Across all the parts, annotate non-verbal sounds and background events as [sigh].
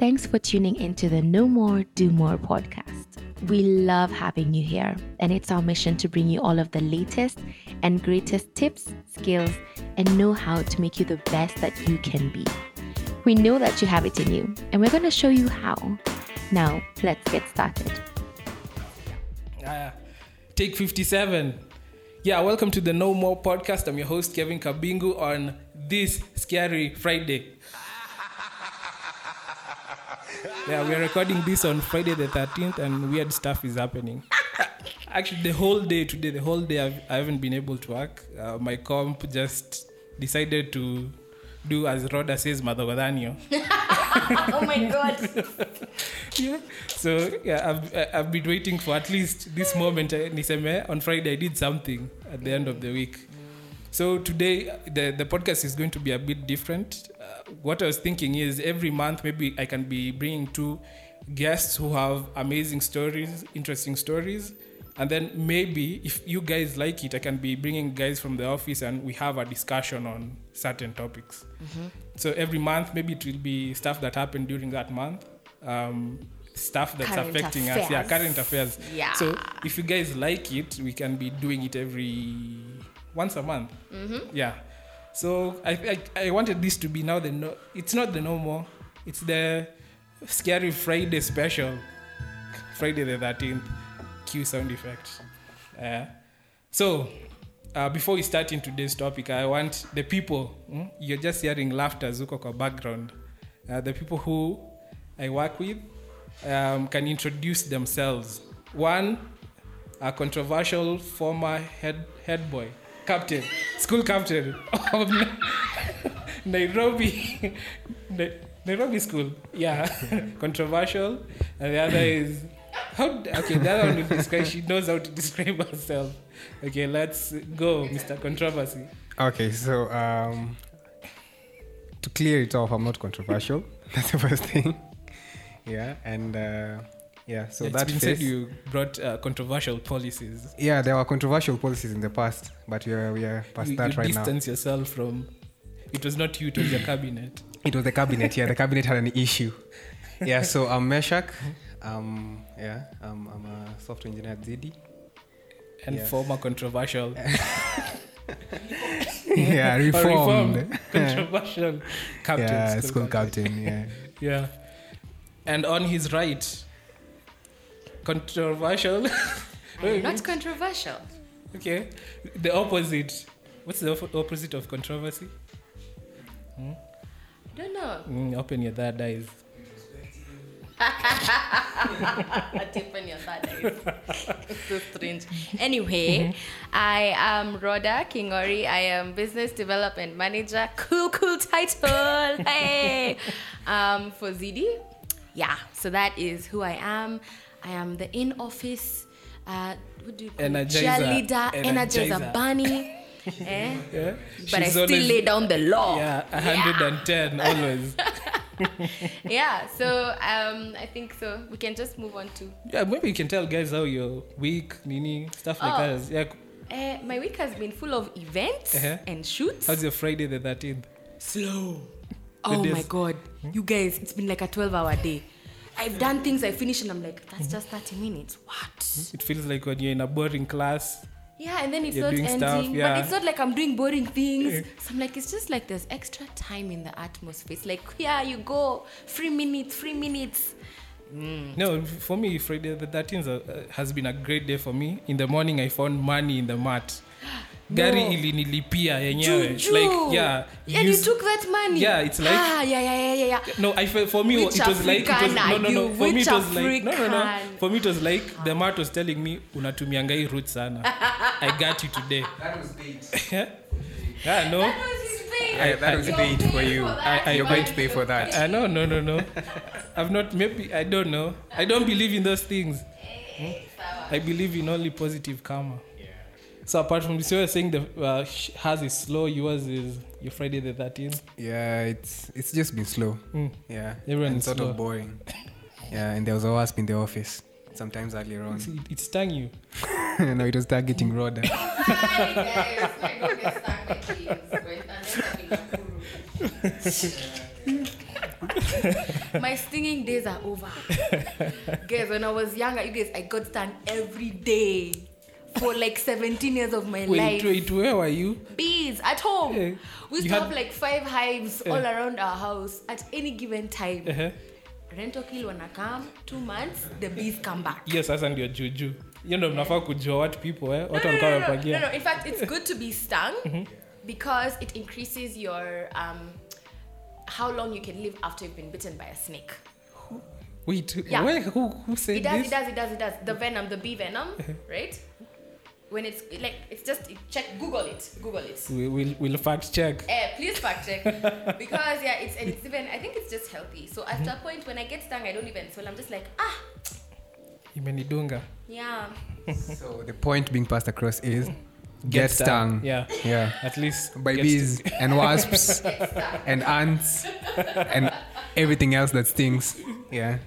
Thanks for tuning into the No More, Do More podcast. We love having you here, and it's our mission to bring you all of the latest and greatest tips, skills, and know how to make you the best that you can be. We know that you have it in you, and we're going to show you how. Now, let's get started. Uh, take 57. Yeah, welcome to the No More podcast. I'm your host, Kevin Kabingu, on this scary Friday. Yeah, we're recording this on Friday the 13th, and weird stuff is happening. Actually, the whole day today, the whole day, I've, I haven't been able to work. Uh, my comp just decided to do as Rhoda says, Madogodanio. [laughs] [laughs] oh my God. yeah. So yeah, I've I've been waiting for at least this moment. eh, Niseme on Friday I did something at the end of the week. So today the the podcast is going to be a bit different. What I was thinking is every month maybe I can be bringing two guests who have amazing stories, interesting stories. And then maybe if you guys like it, I can be bringing guys from the office and we have a discussion on certain topics. So every month, maybe it will be stuff that happened during that month, um, stuff that's Current affecting us. Yeah, current affairs. Yeah. So if you guys like it, we can be doing it every once a month. Mm-hmm. Yeah. So I, I I wanted this to be now the no. It's not the normal. It's the scary Friday special. Friday the thirteenth. Cue sound effect. Uh, so uh, before we start in today's topic, I want the people, mm, you're just hearing laughter zuko kwa background. Uh, the people who I work with um, can introduce themselves. One, a controversial former head, head boy, captain, school captain of Nairobi, Nairobi school. Yeah, [laughs] controversial. And the other is, how, okay, the other one will describe, she knows how to describe [laughs] herself. Okay, let's go, Mr. Controversy. Okay, so um, to clear it off, I'm not controversial. [laughs] That's the first thing. Yeah, and uh, yeah, so it's that been face, said you brought uh, controversial policies. yeah, there were controversial policies in the past, but we are we are past You, that you right now. distance yourself from. It was not you; it was your cabinet. It was the cabinet. Yeah, the cabinet had an issue. Yeah, so I'm Meshack. Um, yeah, um, I'm a software engineer at Zydii. and Yes. former controversial [laughs] yeah, or reformed. reformed [laughs] controversial captain. yeah, school captain. Yeah. Yeah, and on his right, controversial. [laughs] Not controversial. okay, the opposite. What's the op- opposite of controversy? I don't know. Mm, open your third eyes. [laughs] on your third eye. It's so strange. Anyway, I am Rhoda Kingori. I am business development manager. Cool, cool title. Hey, [laughs] um, for Zydii. Yeah, so that is who I am. I am the in office. Uh, what do you call? Energizer. Cheerleader, energizer, Energizer. bunny. [laughs] eh? Yeah, But I still always- lay down the law. Yeah, 110 always. [laughs] [laughs] Yeah, so um, I think so. We can just move on to Yeah, maybe you can tell guys how your week, Nini, stuff like Oh. that. Yeah, Uh, my week has been full of events Uh-huh. and shoots. how's your Friday the 13th? slow? Oh days- my god, you guys, it's been like a 12 hour day. I've done things I finish and I'm like, that's just 30 minutes. What? It feels like when you're in a boring class. Yeah, and then it's not ending. stuff, yeah. But it's not like I'm doing boring things. So I'm like, it's just like there's extra time in the atmosphere. It's like, yeah, you go, three minutes, three minutes. Mm. No, for me, Friday the 13th uh, has been a great day for me. In the morning, I found money in the mat. Gari No. ilinilipia yenyewe. Juju. Like, yeah. And you took that money. Yeah, it's like- Ah, yeah, yeah, yeah, yeah, yeah. No, I for me Which it was like it was no no no you? for me it was like no no no for me it was like the mat was telling me unatumianga hii route sana I got you today [laughs] That was bait. yeah no That was his that was paid for you. that. I- You're going to pay for that. I no, no no no I've not maybe I don't know I don't believe in those things Hmm? I believe in only positive karma so apart from this you were saying the uh, sh- hers is slow yours is your Friday the 13th Yeah, it's it's just been slow. Mm. Yeah, Everyone and is sort slow. of boring. Yeah, and there was a wasp in the office. Sometimes earlier on. See, it stung you [laughs] no, it was targeting Rhoda. [laughs] My stinging days are over. guys, when I was younger, you guys, I got stung every day for like 17 years of my Wait, life. wait, where were you? Bees at home. Yeah. We used You to had- have like five hives yeah. all around our house at any given time. Uh-huh. Rental kill wanna come, two months, the bees come back. hiyo sasa ndio juju You know, mnafaa kujua what people eh? watu no, walikuwa no, no, no, no. In fact, it's good to be stung [laughs] because it increases your um, how long you can live after you've been bitten by a snake. wait Yeah. where, who, who said It does, this it does, it does, it does. The venom, the bee venom, right? When it's like it's just check, Google it, Google it. we, we'll, we'll fact check Eh, please fact check [laughs] because yeah, it's and it's even. I think it's just healthy. So after a point, when I get stung, I don't even swell. I'm just like ah, imenidunga yeah. [laughs] So the point being passed across is get, stung. yeah Yeah. at least By get bees [laughs] and wasps and ants and everything else that stings. Yeah.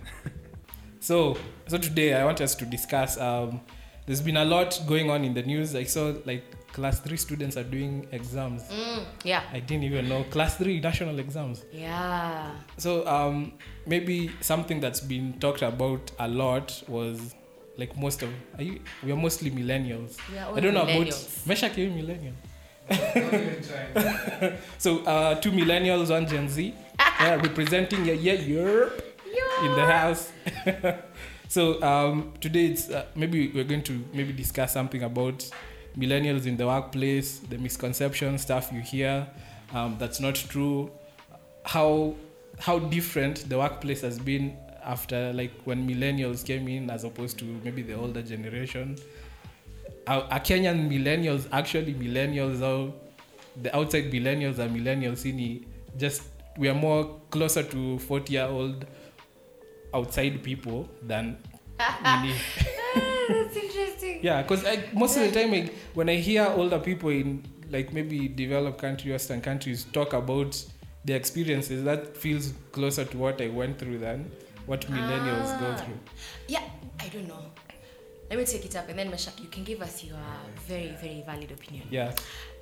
So, so today I want us to discuss. Um, there's been a lot going on in the news. I saw like class three students are doing exams. Mm, yeah, I didn't even know class three national exams. yeah. So um, maybe something that's been talked about a lot was like most of are you, we are mostly millennials. We are all I don't know millennials. about Mesha you millennial. [laughs] so uh, two millennials, one Gen Z, [laughs] yeah, representing yeah, yeah Europe in the house. [laughs] so um, today it's uh, maybe we're going to maybe discuss something about millennials in the workplace, the misconception stuff you hear um, that's not true, how how different the workplace has been after like when millennials came in as opposed to maybe the older generation. Are, are Kenyan millennials actually millennials or the outside millennials are millennials in just we are more closer to 40 year old outside people than [laughs] nini. Ah, that's interesting. yeah because most of the time I, when i hear older people in like maybe developed country western countries talk about their experiences that feels closer to what i went through than what millennials go Ah. through Yeah, I don't know. Let me take it up and then Meshack, you can give us your very, very valid opinion. yeah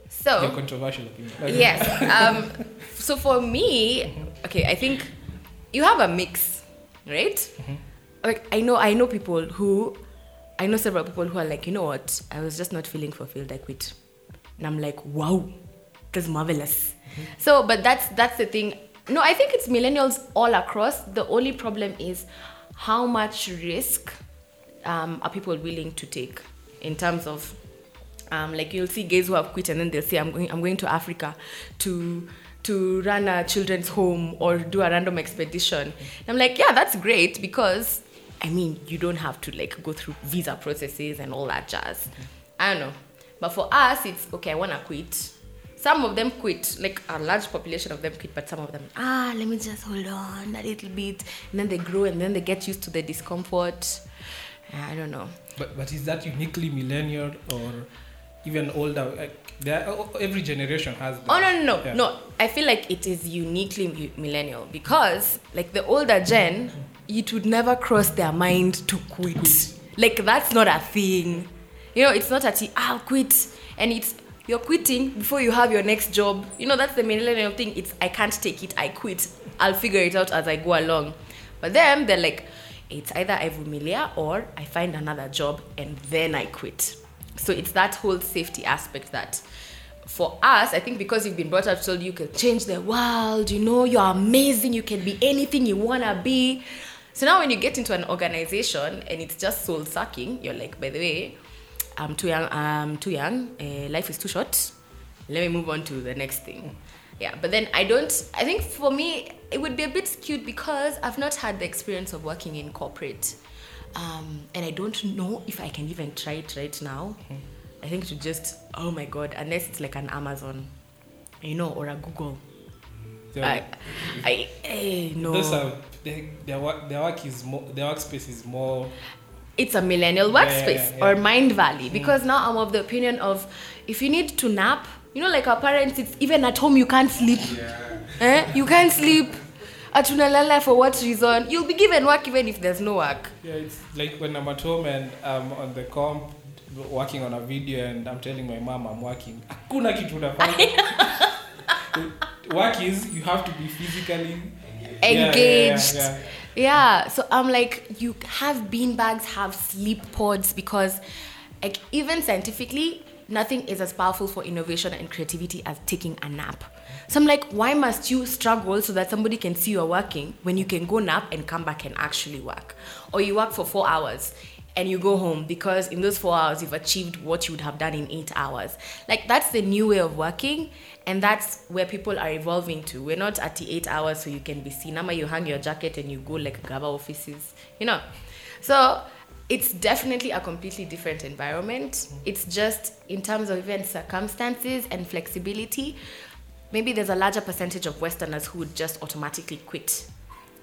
So your controversial opinion yes. [laughs] Um, so for me, okay, I think you have a mix, right? Like I know, I know people who, I know several people who are like, you know what? I was just not feeling fulfilled. I quit, and I'm like, wow, that's marvelous. So, but that's that's the thing. No, I think it's millennials all across. The only problem is how much risk um, are people willing to take in terms of um, like you'll see gays who have quit and then they'll say I'm going I'm going to Africa to to run a children's home or do a random expedition. And I'm like, yeah, that's great because I mean you don't have to like go through visa processes and all that jazz. I don't know. But for us it's okay, I wanna quit. Some of them quit, like a large population of them quit, but some of them, ah, let me just hold on a little bit. And then they grow and then they get used to the discomfort. I don't know. but but is that uniquely millennial or even older like there oh, oh, every generation has that. Oh no no no Yeah. no! I feel like it is uniquely millennial because like the older gen, it would never cross their mind to quit. Like that's not a thing. You know, it's not a t- I'll quit, and it's you're quitting before you have your next job. You know, that's the millennial thing. It's I can't take it. I quit. I'll figure it out as I go along. But then they're like, it's either I vumilia or I find another job and then I quit. So it's that whole safety aspect that for us, I think because you've been brought up told you can change the world, you know, you're amazing, you can be anything you wanna be. So now when you get into an organization and it's just soul sucking, you're like, by the way, I'm too young, I'm too young, uh, life is too short. Let me move on to the next thing. Yeah, but then I don't, I think for me, it would be a bit skewed because I've not had the experience of working in corporate. Um, and I don't know if I can even try it right now. I think to just, oh my God, unless it's like an Amazon, you know, or a Google. So I, I, I, no. those are they, their work their work is more their workspace is more it's a millennial workspace yeah, yeah. or mind valley because mm. now i'm of the opinion of if you need to nap you know like our parents it's even at home you can't sleep Yeah. eh? you can't sleep atunalala for what reason you'll be given work even if there's no work Yeah, it's like when I'm at home and I'm on the comp working on a video and I'm telling my mom I'm working. Hakuna kitu unafanya. work is you have to be physically yeah, engaged. yeah, Yeah, so I'm like, you have bean bags, have sleep pods because, like, even scientifically, nothing is as powerful for innovation and creativity as taking a nap. So I'm like, why must you struggle so that somebody can see you're working when you can go nap and come back and actually work? Or you work for four hours and you go home because in those four hours you've achieved what you would have done in eight hours. Like, that's the new way of working. And that's where people are evolving to. We're not at the eight hours so you can be seen. Ama you hang your jacket and you go like Gaba offices, you know. So it's definitely a completely different environment. It's just in terms of even circumstances and flexibility, maybe there's a larger percentage of Westerners who would just automatically quit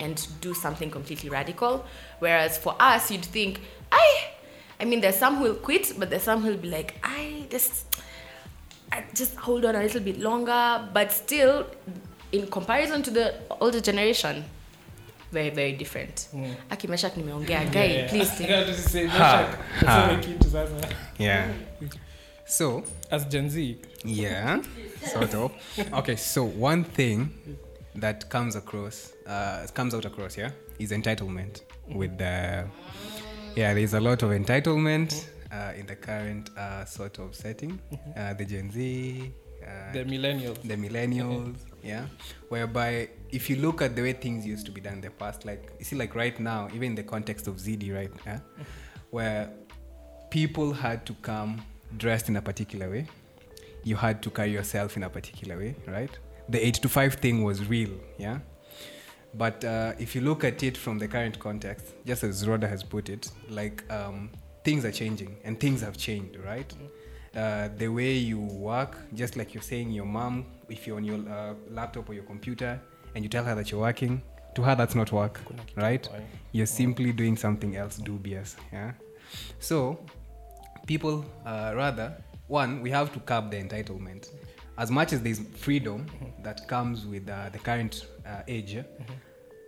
and do something completely radical. Whereas for us, you'd think, I, I mean, there's some who will quit, but there's some who will be like, I just, I just hold on a little bit longer. But still, in comparison to the older generation, very very different. Mm. Aki Meshack nimeongea, Yeah, guy, yeah. please. take- Yeah, just say, Ha, Meshack, ha. useme kitu. Yeah. So, As Gen Z, yeah, sort of. Okay, so one thing that comes across, uh, comes out across, yeah, is entitlement. With the, yeah, there's a lot of entitlement uh, in the current uh, sort of setting. Uh, the Gen Z, uh, the millennials. the millennials yeah whereby if you look at the way things used to be done in the past like you see like right now even in the context of Zydii right yeah, where people had to come dressed in a particular way you had to carry yourself in a particular way right the 8 to 5 thing was real yeah but uh, if you look at it from the current context just as rhoda has put it like um, things are changing and things have changed right uh, the way you work, just like you're saying, your mom, if you're on your uh, laptop or your computer and you tell her that you're working, to her that's not work, right? You're simply doing something else dubious, yeah. So, people uh, rather one, we have to curb the entitlement. As much as there's freedom that comes with uh, the current uh, age,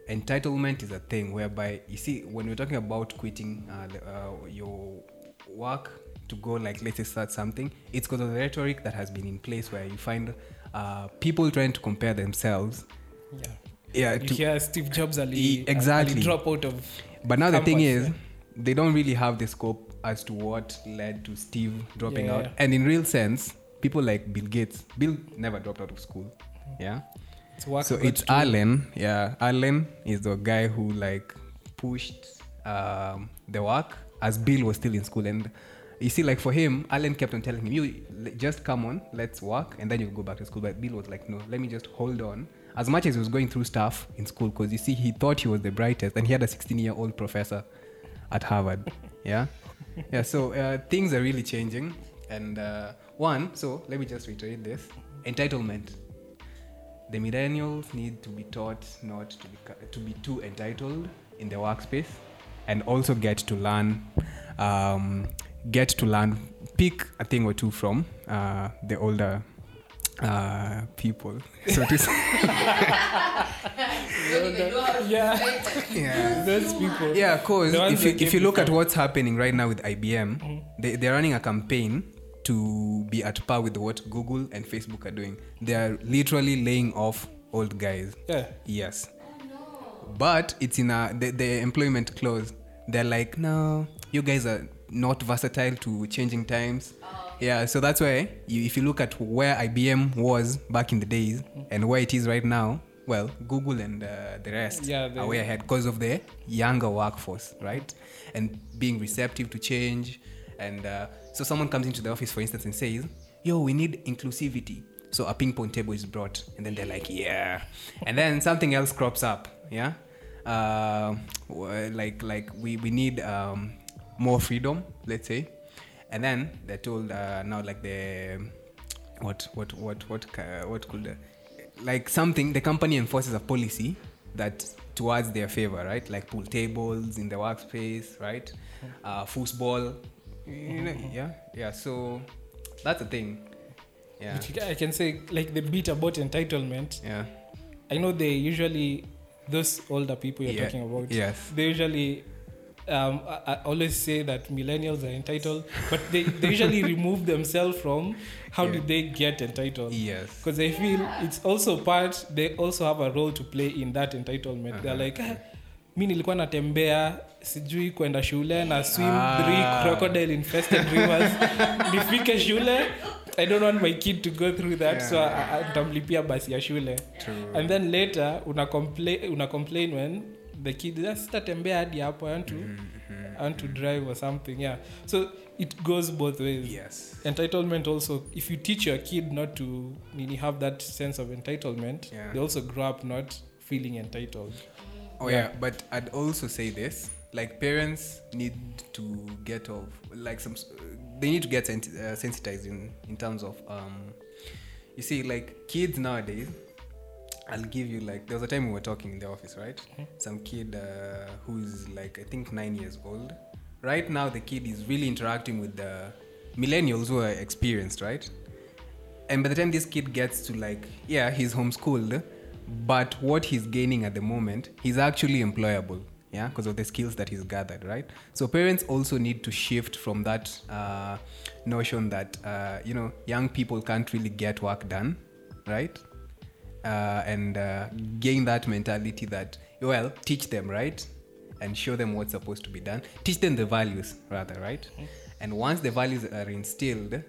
entitlement is a thing whereby you see when we're talking about quitting uh, the, uh, your work to go like let's say start something it's because of the rhetoric that has been in place where you find uh, people trying to compare themselves Yeah. yeah You to, hear Steve Jobs ali, E- exactly. drop out of but now the thing is yeah. they don't really have the scope as to what led to steve dropping Yeah, out yeah. and in real sense people like bill gates bill never dropped out of school yeah It's so it's to- Allen. Yeah, Allen is the guy who like pushed um, the work as Bill was still in school, and you see, like for him, Allen kept on telling him, "You just come on, let's work, and then you'll go back to school." But Bill was like, "No, let me just hold on." As much as he was going through stuff in school, because you see, he thought he was the brightest, and he had a 16-year-old professor at Harvard. Yeah, [laughs] yeah. So uh, things are really changing, and uh, one. So let me just reiterate this: entitlement. The millennials need to be taught not to be to be too entitled in the workspace and also get to learn um, get to learn pick a thing or two from uh, the older uh, people so to say. [laughs] Yeah, yeah. [laughs] Those people. yeah cause if you, if you look at what's happening right now with IBM they, they're running a campaign to be at par with what Google and Facebook are doing they are literally laying off old guys Yeah. Yes. But it's in a the, the employment clause. They're like, no, you guys are not versatile to changing times. Yeah, so that's why you, if you look at where IBM was back in the days and where it is right now, well, Google and uh, the rest Yeah, they- are way ahead because of the younger workforce, right? And being receptive to change. And uh, so someone comes into the office, for instance, and says, yo, we need inclusivity. So a ping pong table is brought, and then they're like, yeah. And then something else crops up, yeah? Uh, like like we, we need um, more freedom, let's say. And then they're told uh, now like the what what what what what could like something the company enforces a policy that towards their favor right like pool tables in the workspace right uh, foosball you know, yeah yeah so that's the thing yeah But I can say, like the bit about entitlement. yeah I know they usually, those older people you're Yeah, talking about, yes. they usually um, I, I always say that millennials are entitled, but they, they usually [laughs] remove themselves from how Yeah. did they get entitled. Yes. Because they feel it's also part, they also have a role to play in that entitlement. They're Uh-huh. like, ah, [laughs] mi nilikuwa natembea sijui kwenda shule na swim Ah. three crocodile infested rivers [laughs] nifike shule i don't want my kid to go through that yeah, so I- I- basi ya shule True. and then later una complain, una complain when the kid "Ah, sitatembea hadi hapo i want to, Mm-hmm. I want to drive or something yeah so it goes both ways Yes. entitlement also if you teach your kid not to nini have that sense of entitlement Yeah. they also grow up not feeling entitled Oh yeah. but I'd also say this: like parents need to get off, like some, they need to get sens- uh, sensitized in in terms of, um, you see, like kids nowadays. I'll give you like there was a time we were talking in the office, right? Some kid uh, who's like I think nine years old. Right now, the kid is really interacting with the millennials who are experienced, right? and by the time this kid gets to like yeah he's homeschooled but what he's gaining at the moment he's actually employable yeah because of the skills that he's gathered right? So parents also need to shift from that uh, notion that uh, you know young people can't really get work done right? Uh, and uh, gain that mentality that well teach them right? And show them what's supposed to be done. Teach them the values rather right? And once the values are instilled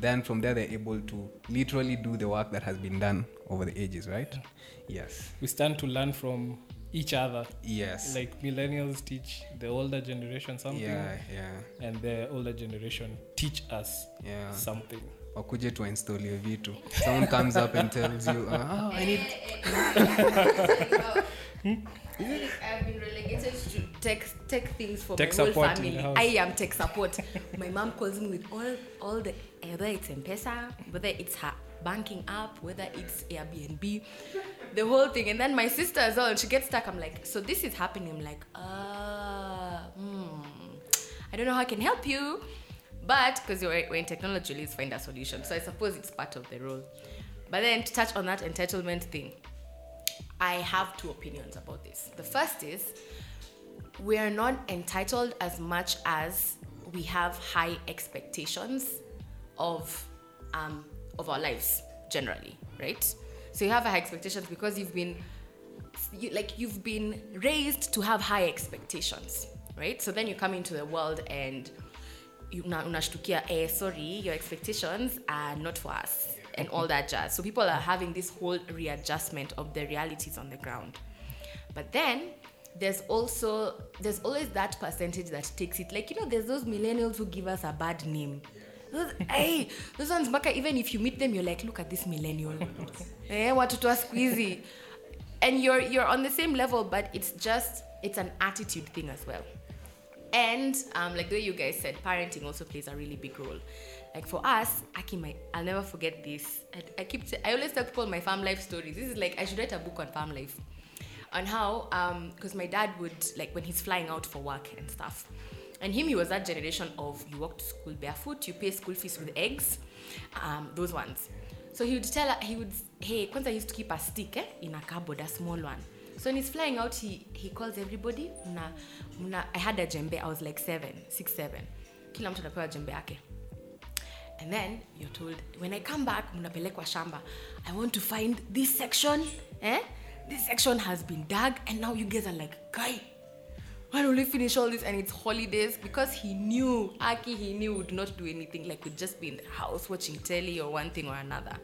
then from there they're able to literally do the work that has been done over the ages right yes. We stand to learn from each other. Yes. Like millennials teach the older generation something yeah yeah. and the older generation teach us yeah. something. Wakuje tuinstolie vitu. Someone comes up and tells you uh, oh, i need [laughs] I've been relegated to tech tech things for Tech my whole family. I am tech support. my mom calls me with all all the either it's M-Pesa, whether it's her banking app, whether it's Airbnb, the whole thing. And then my sister as well, and she gets stuck. I'm like, so this is happening. I'm like, uh, hmm, I don't know how I can help you. But because we're, we're in technology, let's find a solution. So I suppose it's part of the role. But then to touch on that entitlement thing, I have two opinions about this. The first is we are not entitled as much as we have high expectations of um, of our lives generally, right? So you have high expectations because you've been you, like you've been raised to have high expectations, right? So then you come into the world and you una- unashtukia, eh, sorry, your expectations are not for us and all that jazz. So people are having this whole readjustment of the realities on the ground. But then there's also there's always that percentage that takes it. Like you know, there's those millennials who give us a bad name. Those, hey, those ones baka, even if you meet them, you're like, look at this millennial. [laughs] eh, watoto wa hizi. And you're you're on the same level, but it's just it's an attitude thing as well. And um, like the way you guys said, parenting also plays a really big role. Like for us, Aki, my, I'll never forget this. I, I keep, t- I always tell people my farm life stories. This is like I should write a book on farm life, on how, um because my dad would like when he's flying out for work and stuff, and him he was that generation of you walk to school barefoot, you pay school fees with eggs, um, those ones. So he would tell he would, hey, Kwanzaa used to keep a stick eh, in a cupboard, a small one. So when he's flying out, he, he calls everybody. Mna, mna, I had a jembe, I was like seven, six, seven. Kila mtu anapewa jembe yake. And then you're told, when I come back, mnapelekwa shamba. I want to find this section. Eh? This section has been dug, and now you guys are like, guy, why don't we finish all this? And it's holidays because he knew, Aki, he knew would not do anything, like would just be in the house watching telly or one thing or another.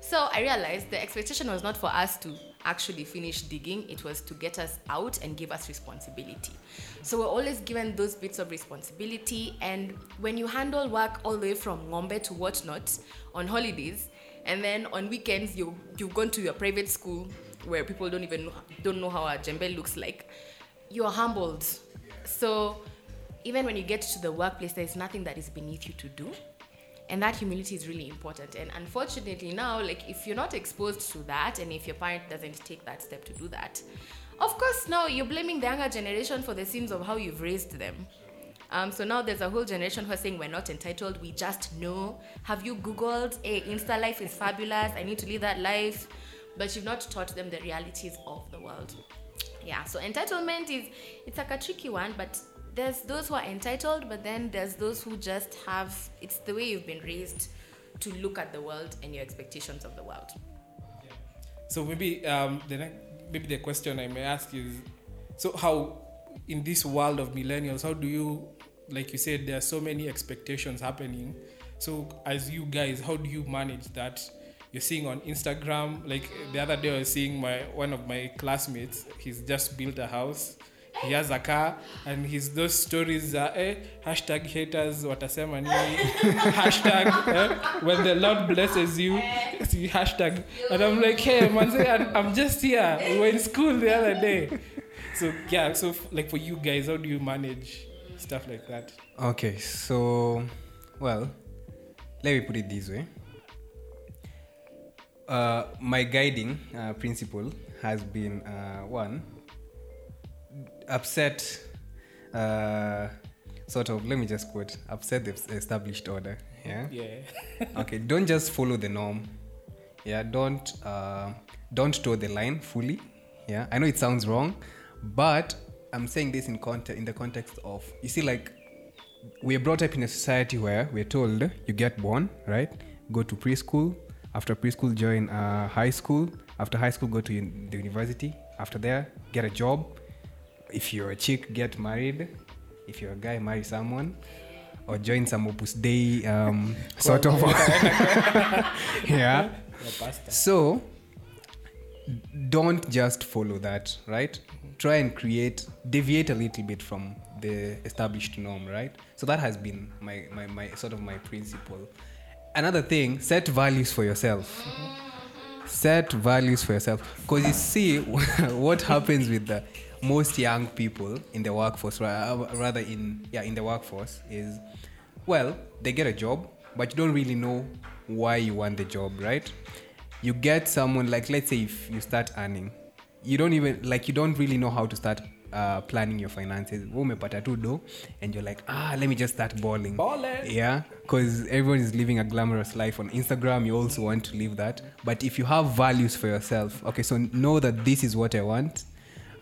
So I realized the expectation was not for us to actually finish digging, it was to get us out and give us responsibility. So we're always given those bits of responsibility. And when you handle work all the way from Ngombe to whatnot on holidays, and then on weekends you you've gone to your private school where people don't even know, don't know how a jembe looks like, you're humbled. So even when you get to the workplace, there's nothing that is beneath you to do. And that humility is really important. And unfortunately now like if you're not exposed to that and if your parent doesn't take that step to do that of course now you're blaming the younger generation for the sins of how you've raised them. Um, so now there's a whole generation who are saying we're not entitled. We just know. Have you googled hey insta life is fabulous. I need to live that life. But you've not taught them the realities of the world yeah so entitlement is it's like a tricky one but there's those who are entitled, but then there's those who just have it's the way you've been raised to look at the world and your expectations of the world. So maybe um, the next, maybe the question I may ask is, so how in this world of millennials, how do you, like you said, there are so many expectations happening. So as you guys, how do you manage that? You're seeing on Instagram, like the other day I was seeing my one of my classmates. He's just built a house. He has a car and his those stories are eh, hashtag haters watasema nini [laughs] hashtag eh, when the Lord blesses you hashtag and I'm like hey man I'm, just here we were in school the other day so yeah so like for you guys how do you manage stuff like that Okay, so, well, let me put it this way. Uh, my guiding uh, principle has been uh, one, upset, uh, sort of, let me just quote, upset the established order. Yeah. yeah [laughs] okay don't just follow the norm yeah don't uh, don't toe the line fully yeah i know it sounds wrong but i'm saying this in context in the context of you see like we're brought up in a society where we're told you get born right go to preschool after preschool join uh, high school. After high school go to un- the university. After there get a job. If you're a chick get married. If you're a guy marry someone. Or join some opus dei um, [laughs] sort of. [laughs] Yeah. So don't just follow that right? Try and create deviate a little bit from the established norm right? So that has been my my, my sort of my principle another thing set values for yourself. Set values for yourself. Because you see [laughs] what happens with the most young people in the workforce ra- rather in yeah in the workforce is well they get a job but you don't really know why you want the job right? You get someone like let's say if you start earning you don't even like you don't really know how to start uh, planning your finances. Umepata tu do and you're like ah let me just start balling. Balling. yeah because everyone is living a glamorous life on instagram. You also want to live that. But if you have values for yourself okay so know that this is what i want.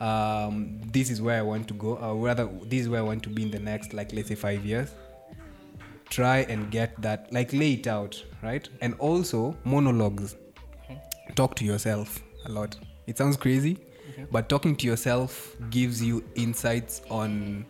Um, this is where i want to go. Or rather this is where i want to be in the next like let's say five years. Try and get that like lay it out right? And also monologues. Talk to yourself a lot. It sounds crazy but talking to yourself gives you insights on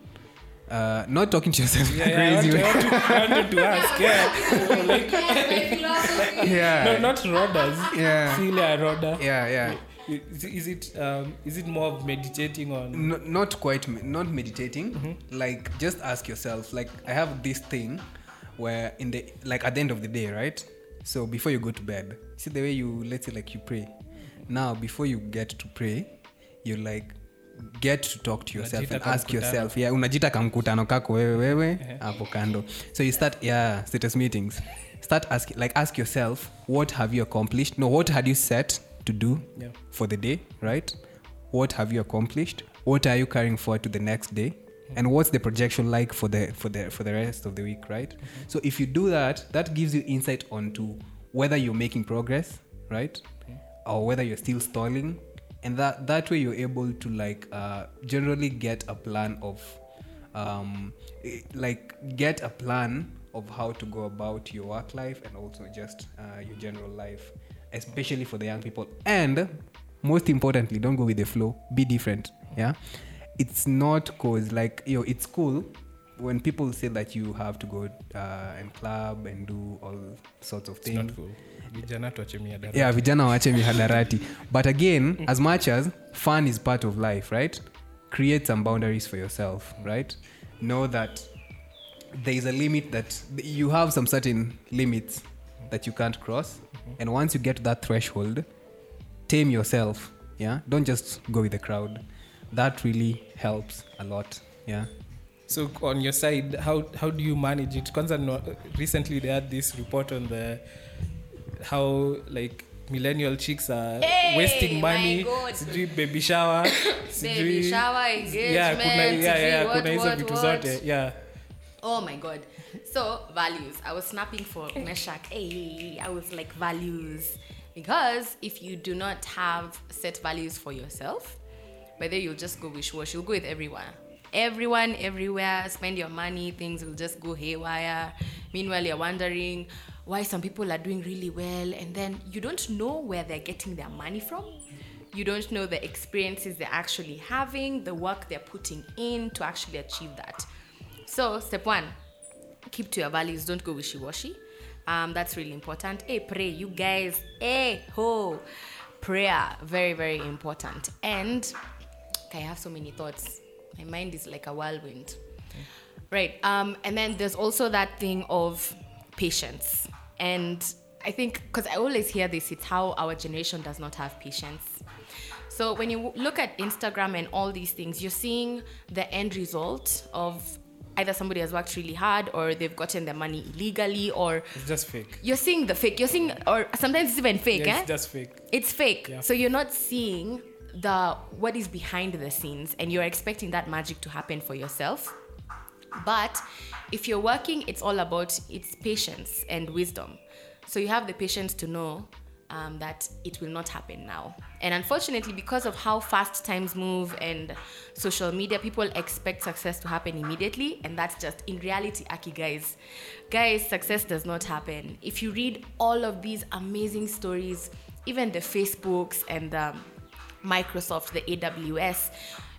uh, not talking to yourself yeah, yeah, I, crazy wanted. I, wanted to, I wanted to ask [laughs] yeah. Like yeah. No not rodders Yeah. Celia rodder yeah yeah. Is, is it um, is it more of meditating on no, not quite not meditating. Like just ask yourself like i have this thing where in the like at the end of the day right? So before you go to bed see the way you let's say like you pray. Now before you get to pray you like get to talk to yourself and ask kamkutano. yourself yeah unajita kamkutano kako wewe wewe hapo kando so you start yeah status meetings start asking like ask yourself what have you accomplished no what had you set to do Yeah. for the day, right? What have you accomplished? What are you carrying forward to the next day? And what's the projection like for the for the for the rest of the week, right? So if you do that, that gives you insight onto whether you're making progress, right? Or whether you're still stalling. And that that way you're able to like uh, generally get a plan of um, like get a plan of how to go about your work life and also just uh, your general life, especially for the young people. And most importantly, don't go with the flow. Be different. Yeah, it's not cause like you know it's cool when people say that you have to go uh, and club and do all sorts of it's things not cool vijana tuache yeah vijana waache mihadarati. But again as much as fun is part of life right? Create some boundaries for yourself right? Know that there is a limit that you have some certain limits that you can't cross. And once you get to that threshold tame yourself yeah? Don't just go with the crowd. That really helps a lot yeah? So on your side, how how do you manage it? Kwanza no, recently they had this report on the how like millennial chicks are Hey, wasting money, God. sijui baby shower, [laughs] Baby sijui shower, yeah, kuna, yeah, yeah, what, kuna hizo vitu zote yeah. Oh my god. So values. I was snapping for Meshack. Hey, I was like values. Because if you do not have set values for yourself, whether you'll just go wish wash, you'll go with everyone. everyone everywhere spend your money things will just go haywire meanwhile you're wondering why some people are doing really well and then you don't know where they're getting their money from. You don't know the experiences they're actually having the work they're putting in to actually achieve that. So step one keep to your values. Don't go wishy-washy. Um, that's really important. Hey pray you guys. Hey ho. Prayer very very important. And okay, i have so many thoughts. My mind is like a whirlwind. Right um, and then there's also that thing of patience and i think because i always hear this it's how our generation does not have patience so when you look at instagram and all these things you're seeing the end result of either somebody has worked really hard or they've gotten their money illegally or It's just fake. you're seeing the fake you're seeing or sometimes it's even fake Yeah, eh? it's just fake. it's fake Yeah. so you're not seeing the what is behind the scenes and you're expecting that magic to happen for yourself but if you're working it's all about it's patience and wisdom. So you have the patience to know um, that it will not happen now. And unfortunately because of how fast times move and social media people expect success to happen immediately. And that's just in reality aki guys guys success does not happen. If you read all of these amazing stories even the facebooks and the Microsoft, the AWS.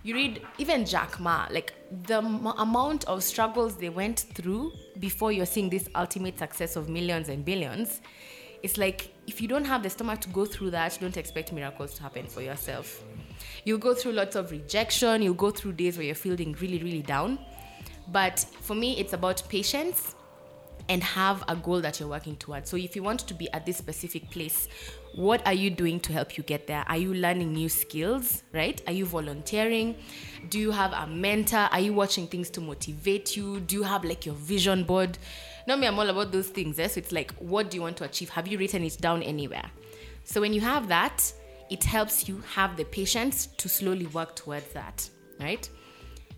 You read even Jack Ma, like the m- amount of struggles they went through before you're seeing this ultimate success of millions and billions. It's like if you don't have the stomach to go through that, don't expect miracles to happen for yourself. You'll go through lots of rejection, you'll go through days where you're feeling really, really down. But for me, it's about patience and have a goal that you're working towards. So if you want to be at this specific place, what are you doing to help you get there? Are you learning new skills, right? Are you volunteering? Do you have a mentor? Are you watching things to motivate you? Do you have like your vision board? Now me, I'm all about those things. Eh? So it's like, what do you want to achieve? Have you written it down anywhere? So when you have that, it helps you have the patience to slowly work towards that, right?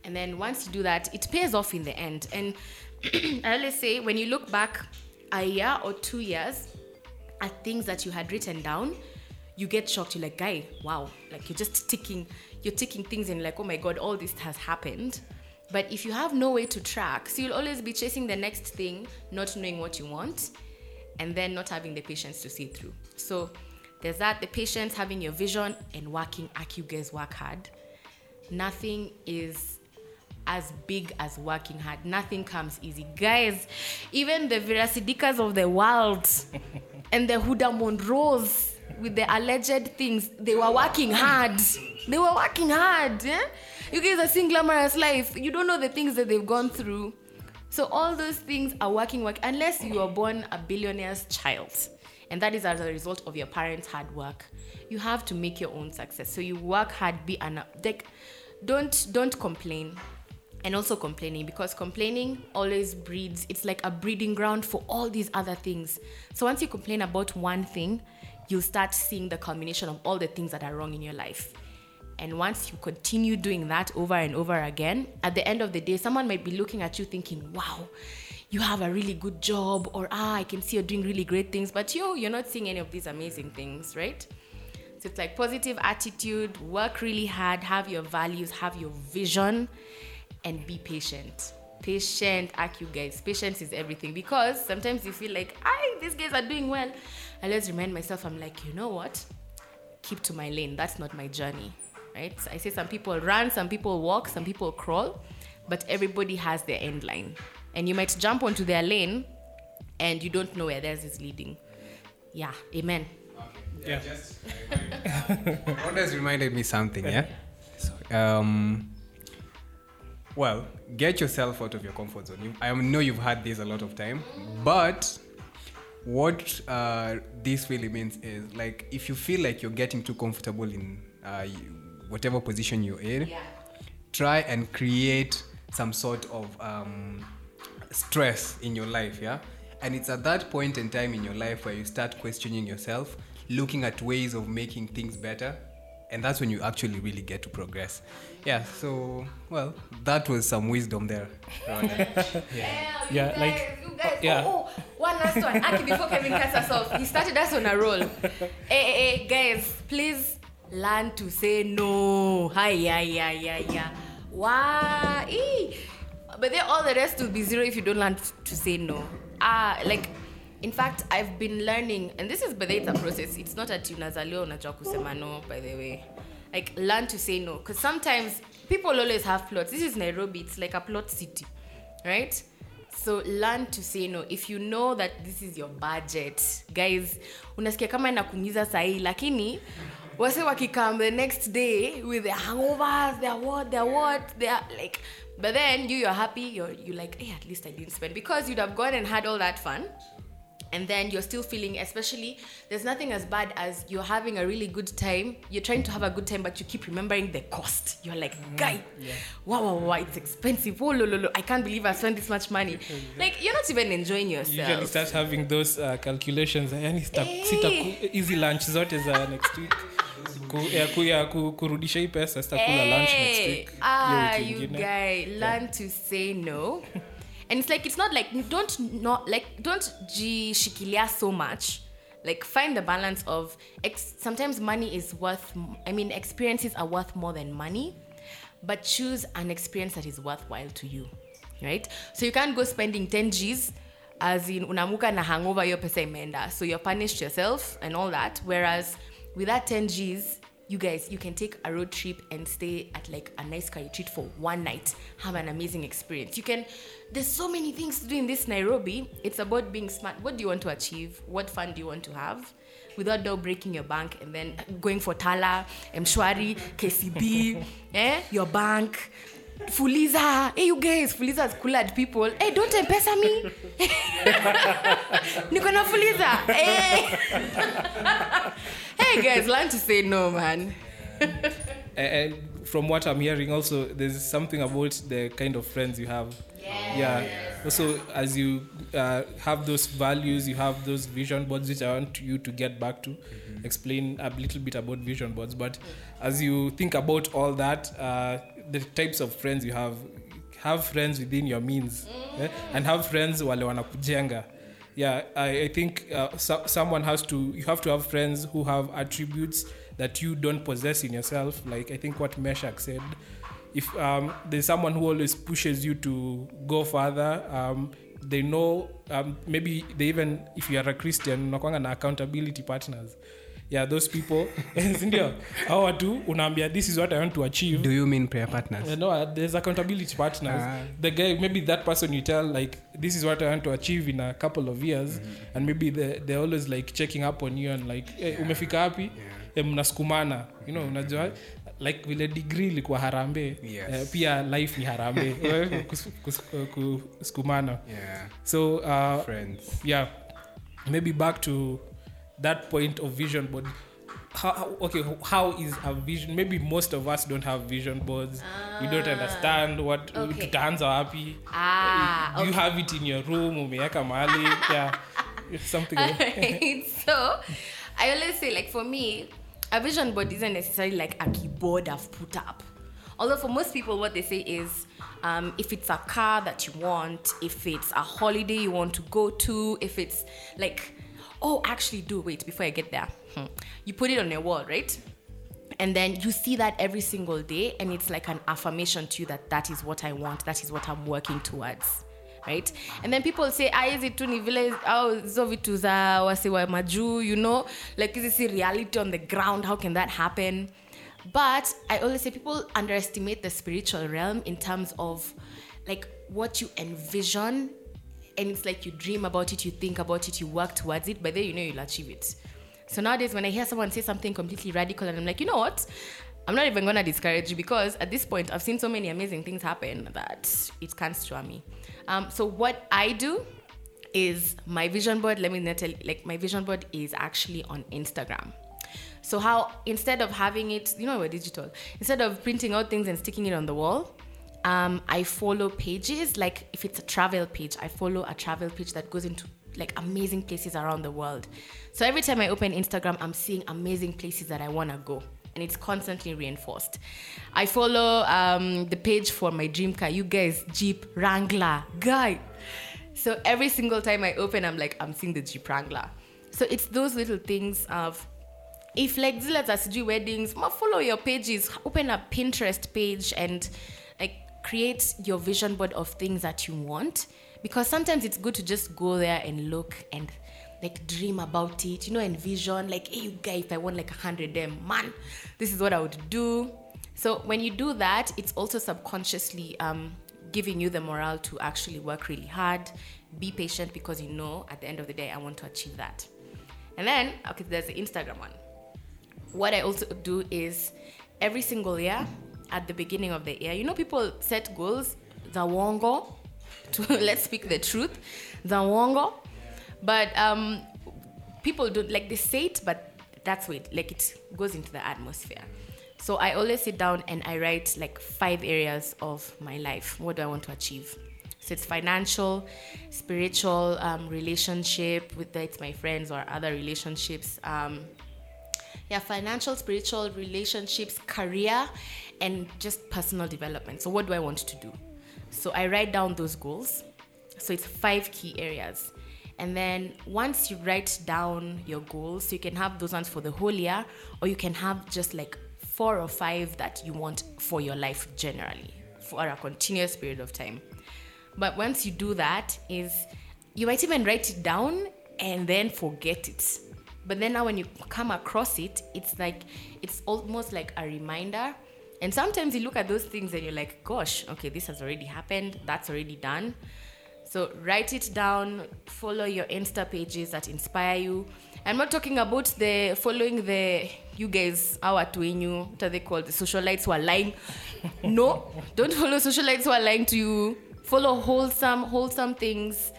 And then once you do that, it pays off in the end. And I always say when you look back a year or two years at things that you had written down, you get shocked. You're like, guy, wow, like you're just ticking, you're ticking things and like, oh my god, all this has happened. But if you have no way to track, so you'll always be chasing the next thing, not knowing what you want, and then not having the patience to see through. So there's that, the patience, having your vision, and working. You guys work hard. Nothing is as big as working hard. Nothing comes easy. Guys, even the Vera Sidikas of the world [laughs] and the Huda Monroes with the alleged things, they were working hard. They were working hard. Yeah? You guys are seeing glamorous life. You don't know the things that they've gone through. So all those things are working work unless you are born a billionaire's child. And that is as a result of your parents' hard work. You have to make your own success. So you work hard, be an like don't don't complain and also complaining because complaining always breeds it's like a breeding ground for all these other things. So once you complain about one thing you'll start seeing the culmination of all the things that are wrong in your life. And once you continue doing that over and over again at the end of the day someone might be looking at you thinking wow you have a really good job or ah i can see you're doing really great things but you you're not seeing any of these amazing things right? So it's like positive attitude, work really hard, have your values, have your vision, and be patient. Patient, act you guys. Patience is everything because sometimes you feel like, I these guys are doing well. I let's remind myself, I'm like, you know what? Keep to my lane. That's not my journey. Right? So I say some people run, some people walk, some people crawl, but everybody has their end line. And you might jump onto their lane and you don't know where theirs is leading. Yeah, amen. Okay. yeah. [laughs] Just Rhoda's reminded me something, yeah? So, um, well, get yourself out of your comfort zone. You, I know you've had this a lot of time, but what uh, this really means is like if you feel like you're getting too comfortable in uh, whatever position you're in, try and create some sort of um, stress in your life, yeah? And it's at that point in time in your life where you start questioning yourself, looking at ways of making things better, and that's when you actually really get to progress. Yeah, so, well, that was some wisdom there. [laughs] yeah Yeah, Yeah, guys, like- you guys. yeah. Oh, oh, one last one. Aki, before Kevin cuts us off, he started us on a roll. hey, hey, hey, guys, please learn to say no. Hi, yeah, yeah, yeah, yeah. Wow. ee. But then all the rest will be zero if you don't learn to say no. Ah, like, in fact, I've been learning, and this is, but it's a process. It's not at unazaliwa unajua kusema no, by the way. Like, learn to say no. Because sometimes people always have plots. This is Nairobi. It's like a plot city, right? So learn to say no. If you know that this is your budget, guys, unasikia kama inakumiza sahii lakini wase wakikam the next day with their hangovers, their what, their what, their like, but then you you're happy, you're you like, hey, at least I didn't spend because you'd have gone and had all that fun. And then you're still feeling, especially, there's nothing as bad as you're having a really good time. You're trying to have a good time, but you keep remembering the cost. You're like, guy, wow, wow, wow, it's expensive. Oh, lo, lo, lo, I can't believe I spent this much money. Like, you're not even enjoying yourself you usually start having those uh, calculations yani sita, Eh. sita ku, easy lunch zote za next week ku, ya, ku, ya, ku, kurudisha hii pesa sitakula lunch next week ah, you guy, learn to say no. [laughs] and it's like it's not like don't not like don't jishikilia so much. Like find the balance of ex- sometimes money is worth. I mean, experiences are worth more than money, but choose an experience that is worthwhile to you, right? So you can't go spending 10 g's As in unamuka na hangover your pesa imeenda. So you're punished yourself and all that. Whereas with that 10 G's, you guys you can take a road trip and stay at like a nice car retreat for one night. Have an amazing experience. You can there's so many things to do in this nairobi. It's about being smart. What do you want to achieve? What fun do you want to have? Without now breaking your bank and then going for tala mshwari kcb [laughs] eh, your bank fuliza. Hey you guys fuliza has cooled people. Hey don't mpesa me. [laughs] Niko na fuliza. Hey. [laughs] hey guys learn to say no man. [laughs] And from what i'm hearing also there's something about the kind of friends you have. Yeah. Also as you uh, have those values you have those vision boards which i want you to get back to explain a little bit about vision boards. But as you think about all that uh, the types of friends you have. Have friends within your means eh? and have friends wale wanakujenga. Yeah i, I think uh, so, someone has to you have to have friends who have attributes that you don't possess in yourself. Like i think what meshak said if um, there's someone who always pushes you to go further um, they know um, maybe they even if you are a christian unakwanga na accountability partners yeah those people [laughs] sindio hao watu unaambia this is what i want to achieve Do you mean prayer partners? Uh, no, there's accountability partners. Ah. The guy, maybe that person you tell like this is what I want to achieve in a couple of years, mm-hmm. and maybe they they're always like checking up on you and like hey, yeah. umefika wapi? Eh, mnasukumana, you know, unajua like vile degree ilikuwa harambe Yes. uh, pia life ni harambe [laughs] kusukumana kus- kus- eh, Yeah. so uh, Friends. yeah maybe back to that point of vision board how, okay how is a vision maybe most of us don't have vision boards. We don't understand what Okay. tutaanza wapi Ah, you have it in your room? Umeweka mahali? [laughs] Yeah It's something like- Alright, [laughs] so I always say, like for me, a vision board isn't necessarily like a keyboard I've put up. Although for most people, what they say is, um, if it's a car that you want, if it's a holiday you want to go to, if it's like, oh, actually, do wait before I get there. Hmm. You put it on your wall, right? and then you see that every single day and it's like an affirmation to you that that is what i want that is what i'm working towards right and then people say ah hizi tu ni vile au hizo vitu za wasi wa majuu you know like hizi si reality on the ground how can that happen but i always say people underestimate the spiritual realm in terms of like what you envision and it's like you dream about it you think about it you work towards it but then you know you'll achieve it so nowadays, when I hear someone say something completely radical, and I'm like, you know what? I'm not even gonna discourage you because at this point, I've seen so many amazing things happen that it can't stir me. Um, so what I do is my vision board. Let me tell like my vision board is actually on Instagram. So how instead of having it, you know, we're digital. Instead of printing out things and sticking it on the wall, um, I follow pages. Like if it's a travel page, I follow a travel page that goes into like amazing places around the world. So every time I open Instagram, I'm seeing amazing places that I want to go. And it's constantly reinforced. I follow um, the page for my dream car. You guys, Jeep Wrangler, guy. So every single time I open, I'm like, I'm seeing the Jeep Wrangler. So it's those little things of if like za sijui weddings follow your pages open a pinterest page and create your vision board of things that you want because sometimes it's good to just go there and look and like dream about it, you know, envision like, hey, you guy, if I want like a hundred them, man, this is what I would do. So when you do that, it's also subconsciously um, giving you the morale to actually work really hard, be patient because you know at the end of the day, I want to achieve that. And then, okay, there's the Instagram one. What I also do is every single year at the beginning of the year, you know, people set goals, the wongo, to [laughs] let's speak the truth, the wongo. But um, people don't like they say it, but that's it, like it goes into the atmosphere. So I always sit down and I write like five areas of my life. What do I want to achieve? So it's financial, spiritual, um, relationship, whether it's my friends or other relationships. Um, yeah, financial, spiritual, relationships, career, and just personal development. So what do I want to do? So I write down those goals. So it's five key areas. And then once you write down your goals, so you can have those ones for the whole year, or you can have just like four or five that you want for your life generally for a continuous period of time. But once you do that, is you might even write it down and then forget it. But then now when you come across it, it's like it's almost like a reminder. And sometimes you look at those things and you're like, gosh, okay, this has already happened, that's already done. So write it down, follow your Insta pages that inspire you. I'm not talking about the following the you guys, our twinyu, what are they called? The socialites who are lying. no, don't follow socialites who are lying to you. Follow wholesome, wholesome things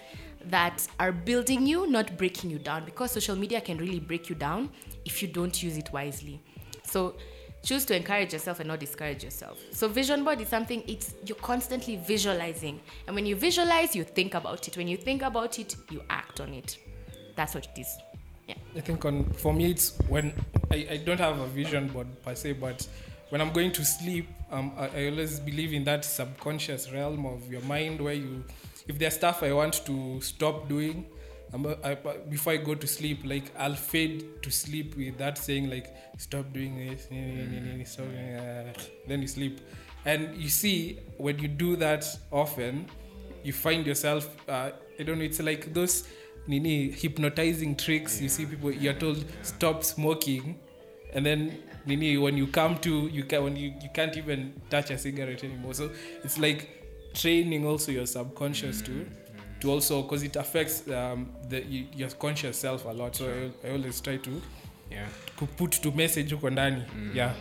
that are building you, not breaking you down. Because social media can really break you down if you don't use it wisely. So choose to encourage yourself and not discourage yourself. So vision board is something it's you're constantly visualizing. And when you visualize, you think about it. When you think about it, you act on it. That's what it is. Yeah. I think on for me it's when I, I don't have a vision board per se, but when I'm going to sleep, um, I, I always believe in that subconscious realm of your mind where you, if there's stuff I want to stop doing, I, before I go to sleep, like I'll fade to sleep with that saying like, stop doing this, stop doing, uh, then you sleep, and you see when you do that often, you find yourself. Uh, I don't know. It's like those nini hypnotizing tricks. You see people. You're told stop smoking, and then nini when you come to you can when you, you can't even touch a cigarette anymore. So it's like training also your subconscious to to also because it affects um, the your conscious self a lot. So I, I always try to Yeah. to put to message huko ndani. Yeah.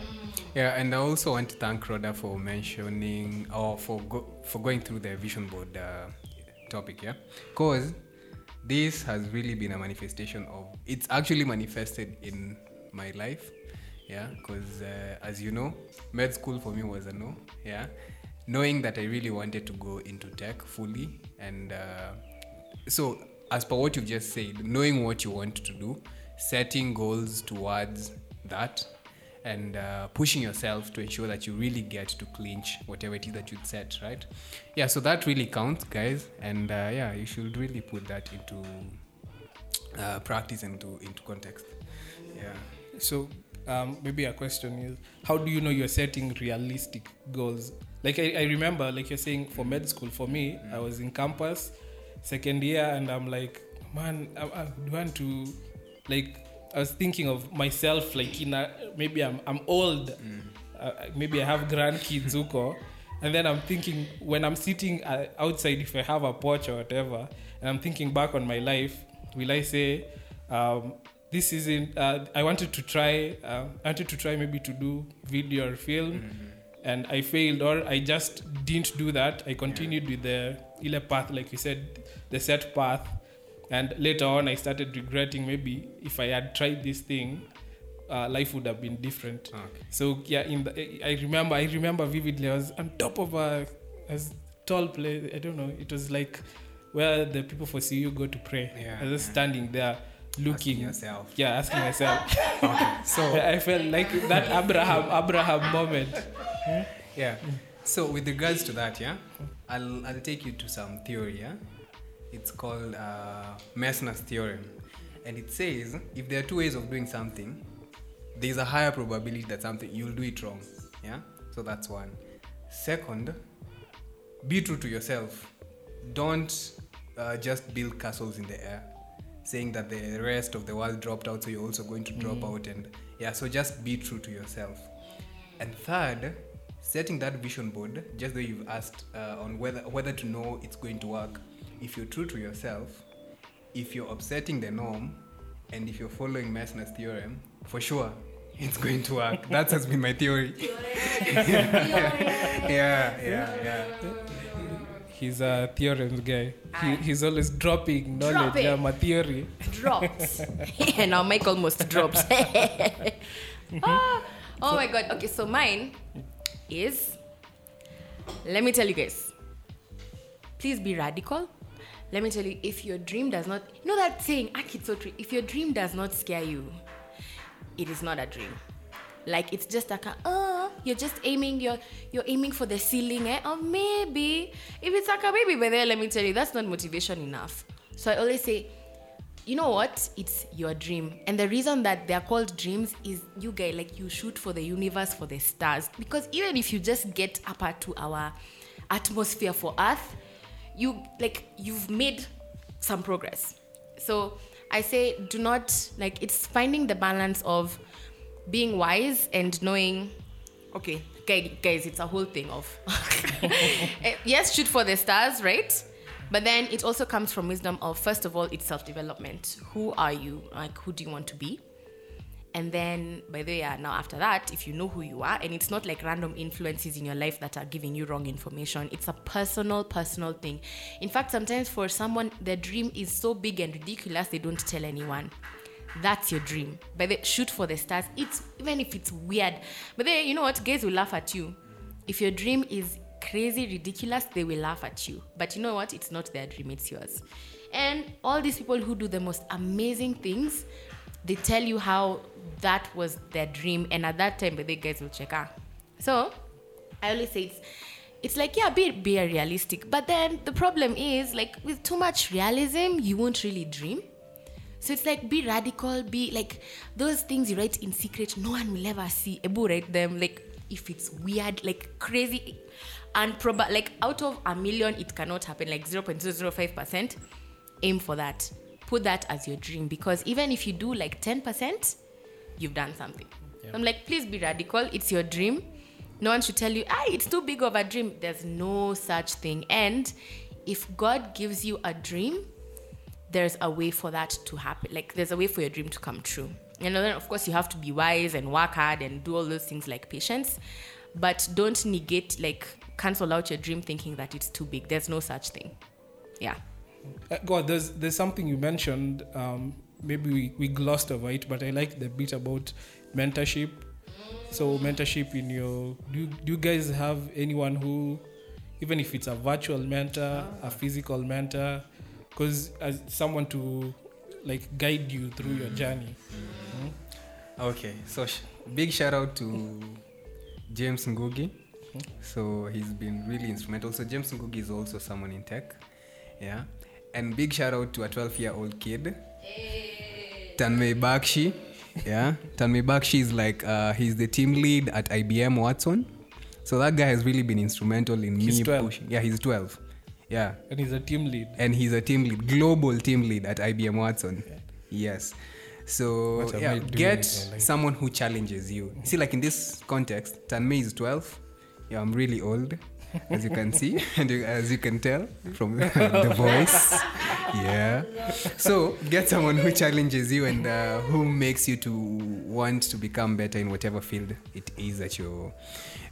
Yeah, and I also want to thank Rhoda for mentioning or for go, for going through the vision board uh, topic. Yeah, because this has really been a manifestation of. It's actually manifested in my life. Yeah, because uh, as you know, med school for me was a no. Yeah, knowing that I really wanted to go into tech fully, and uh, so as per what you've just said, knowing what you want to do, setting goals towards that and uh, pushing yourself to ensure that you really get to clinch whatever it is that you'd set, right? Yeah, so that really counts, guys, and uh, yeah, you should really put that into uh, practice and into into context. Yeah. So um, maybe a question is how do you know you're setting realistic goals? Like I, I remember, like you're saying for med school, for me, I was in campus, second year, and I'm like, man, I, I want to, like, I was thinking of myself, like in a, maybe I'm I'm old, uh, maybe I have grandkids, uko, and then I'm thinking when I'm sitting uh, outside, if I have a porch or whatever, and I'm thinking back on my life, will I say? Um, this isn't uh, i wanted to try uh, i wanted to try maybe to do video or film and i failed or i just didn't do that. I continued with the ile path like you said the set path. And later on i started regretting maybe if i had tried this thing uh, life would have been different. Okay. so yeah in the, i remember i remember vividly i was on top of a, a tall place i don't know it was like where the people for cu go to pray. Yeah, i was just yeah. standing there looking. Asking yourself. yeah asking myself [laughs] So [laughs] i felt like that abraham abraham moment yeah. So with regards to that, yeah, I'll I'll take you to some theory. Yeah, it's called uh, Messner's theorem, and it says if there are two ways of doing something, there's a higher probability that something you'll do it wrong. Yeah, so that's one. Second, be true to yourself. Don't uh, just build castles in the air, saying that the rest of the world dropped out, so you're also going to drop out. And yeah, so just be true to yourself. And third, setting that vision board, just though you've asked uh, on whether whether to know it's going to work. If you're true to yourself, if you're upsetting the norm, and if you're following Meissner's theorem, for sure [laughs] it's going to work. that has been my theory. [laughs] yeah, yeah, yeah. He's a theorems guy. He, he's always dropping knowledge. Drop it. Yeah, my theory. Drops. [laughs] and now Mike almost drops. Ah, oh my god. Okay, so mine is let me tell you guys. Please be radical. Let me tell you, if your dream does not you know that saying, Aki, it's so true. If your dream does not scare you, it is not a dream. Like it's just like a uh, you're just aiming, you're you're aiming for the ceiling, eh? Or maybe if it's like a baby, but there, let me tell you, that's not motivation enough. So I always say, you know what? It's your dream. And the reason that they're called dreams is you guys like you shoot for the universe, for the stars. Because even if you just get up to our atmosphere for Earth, you like you've made some progress. So I say do not like it's finding the balance of being wise and knowing okay guys it's a whole thing of [laughs] [laughs] Eh, yes shoot for the stars right but then it also comes from wisdom of first of all it's self-development. Who are you? Like who do you want to be? And then by the way yeah, now after that if you know who you are and it's not like random influences in your life that are giving you wrong information it's a personal personal thing. In fact sometimes for someone their dream is so big and ridiculous they don't tell anyone. That's your dream. But they shoot for the stars. It's even if it's weird. But then you know what? Guys will laugh at you. If your dream is crazy ridiculous they will laugh at you. But you know what? It's not their dream it's yours. And all these people who do the most amazing things they tell you how that was their dream and at that time they guys will check out so i always say it's it's like yeah be be realistic. But then the problem is like with too much realism you won't really dream. So it's like be radical, be like those things you write in secret, no one will ever see. Ebu write them like if it's weird, like crazy, and proba like out of a million, it cannot happen. Like zero point zero zero five percent. Aim for that. Put that as your dream because even if you do like ten percent, you've done something. I'm like, please be radical. It's your dream. No one should tell you, ah, it's too big of a dream. There's no such thing. And if God gives you a dream, there's a way for that to happen. Like there's a way for your dream to come true. And then of course you have to be wise and work hard and do all those things like patience. But don't negate like cancel out your dream thinking that it's too big. There's no such thing. Yeah. Uh, God, there's there's something you mentioned. Um, maybe we, we glossed over it, but I like the bit about mentorship. So mentorship in your do you, do you guys have anyone who, even if it's a virtual mentor, a physical mentor, because as someone to like guide you through your journey. Okay, so sh- big shout out to James Ngugi. So he's been really instrumental. So James Ngugi is also someone in tech, yeah. And big shout out to a 12 year old kid, Tanmay Bakshi. Yeah, [laughs] Tanmay Bakshi is like uh, he's the team lead at IBM Watson. So that guy has really been instrumental in He's me 12. pushing. Yeah, he's 12. Yeah, And he's a team lead. and he's a team lead, global team lead at IBM Watson. Yes. So What am yeah, get with my life? someone who challenges you. See, like in this context, Tanmay is 12. Yeah, I'm really old, as you can see, [laughs] and you, as you can tell from [laughs] the voice. Yeah. So get someone who challenges you and uh, who makes you to want to become better in whatever field it is that you're,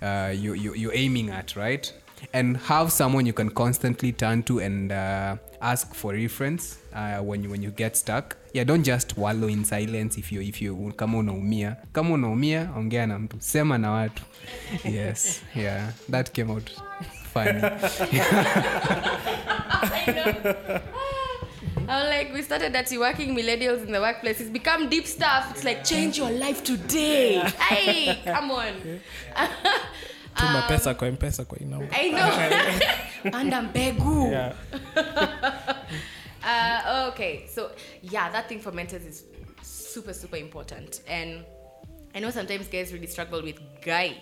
uh, you, you, you're aiming at, right? And have someone you can constantly turn to and uh, ask for reference uh, when you when you get stuck. Yeah, don't just wallow in silence if you if you kama unaumia. Kama unaumia, ongea na mtu, sema na watu. [laughs] Yes, yeah, that came out funny. [laughs] I. I'm like, we started at working millennials in the workplace. It's become deep stuff. It's like, change your life today. [laughs] Hey, come on. Tuma pesa kwa mpesa kwa inamba. I know. Panda mbegu. Yeah. Uh, okay, so yeah, that thing for mentors is super, super important. And I know sometimes guys really struggle with guy.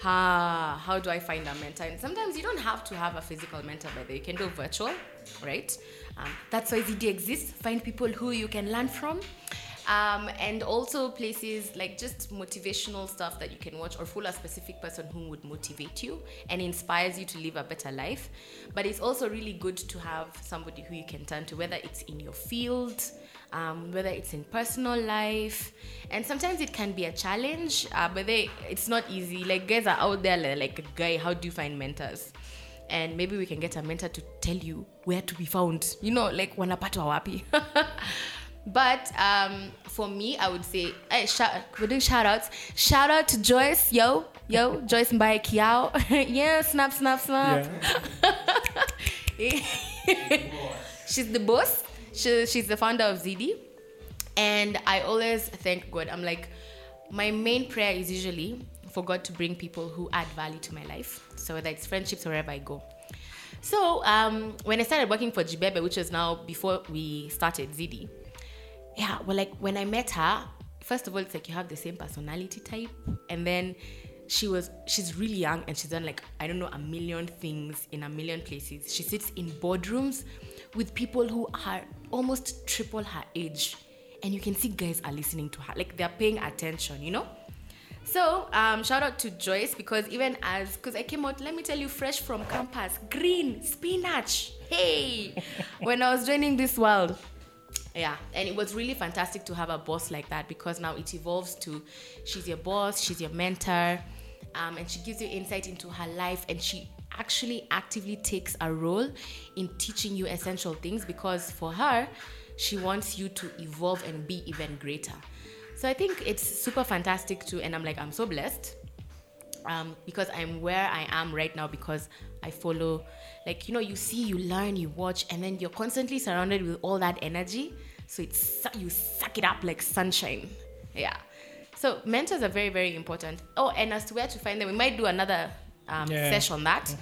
how, how do I find a mentor? And sometimes you don't have to have a physical mentor, by the way. You can do virtual, right? Um, that's why Zydii exists. Find people who you can learn from. Um, and also places like just motivational stuff that you can watch or follow a specific person who would motivate you and inspires you to live a better life. But it's also really good to have somebody who you can turn to, whether it's in your field, um, whether it's in personal life. And sometimes it can be a challenge, uh, but they, it's not easy. Like guys are out there like, guy, how do you find mentors? And maybe we can get a mentor to tell you where to be found. You know, like wanapatwa wapi. [laughs] But um, for me, I would say, hey, shout, we're doing shout outs. Shout out to Joyce, yo, yo, Joyce Mbaye Kiao. [laughs] yeah, snap, snap, snap. [laughs] she's the boss. She, she's the founder of Zydii. And I always thank God. I'm like, my main prayer is usually for God to bring people who add value to my life. So whether it's friendships, or wherever I go. So um, when I started working for Jibebe, which was now before we started Zydii, yeah, well, like when I met her, first of all, it's like you have the same personality type, and then she was she's really young and she's done like I don't know a million things in a million places. She sits in boardrooms with people who are almost triple her age, and you can see guys are listening to her, like they're paying attention, you know. So um, shout out to Joyce because even as because I came out, let me tell you, fresh from campus, green spinach. Hey, [laughs] when I was joining this world, yeah and it was really fantastic to have a boss like that because now it evolves to she's your boss she's your mentor um, and she gives you insight into her life and she actually actively takes a role in teaching you essential things because for her she wants you to evolve and be even greater. So i think it's super fantastic too and i'm like i'm so blessed um, because I'm where I am right now because I follow, like, you know, you see, you learn, you watch, and then you're constantly surrounded with all that energy. So it's you suck it up like sunshine. Yeah. So mentors are very, very important. Oh, and as to where to find them, we might do another um, Yeah. session on that.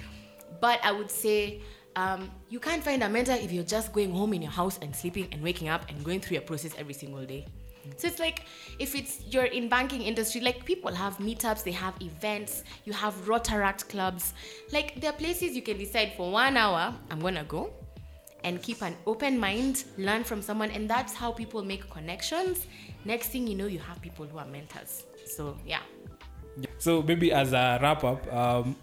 But I would say um, you can't find a mentor if you're just going home in your house and sleeping and waking up and going through your process every single day. So it's like if it's you're in banking industry, like people have meetups, they have events, you have Rotaract clubs. Like there are places you can decide for one hour, I'm gonna go and keep an open mind, learn from someone, and that's how people make connections. Next thing you know, you have people who are mentors. So yeah. So maybe as a wrap up, um,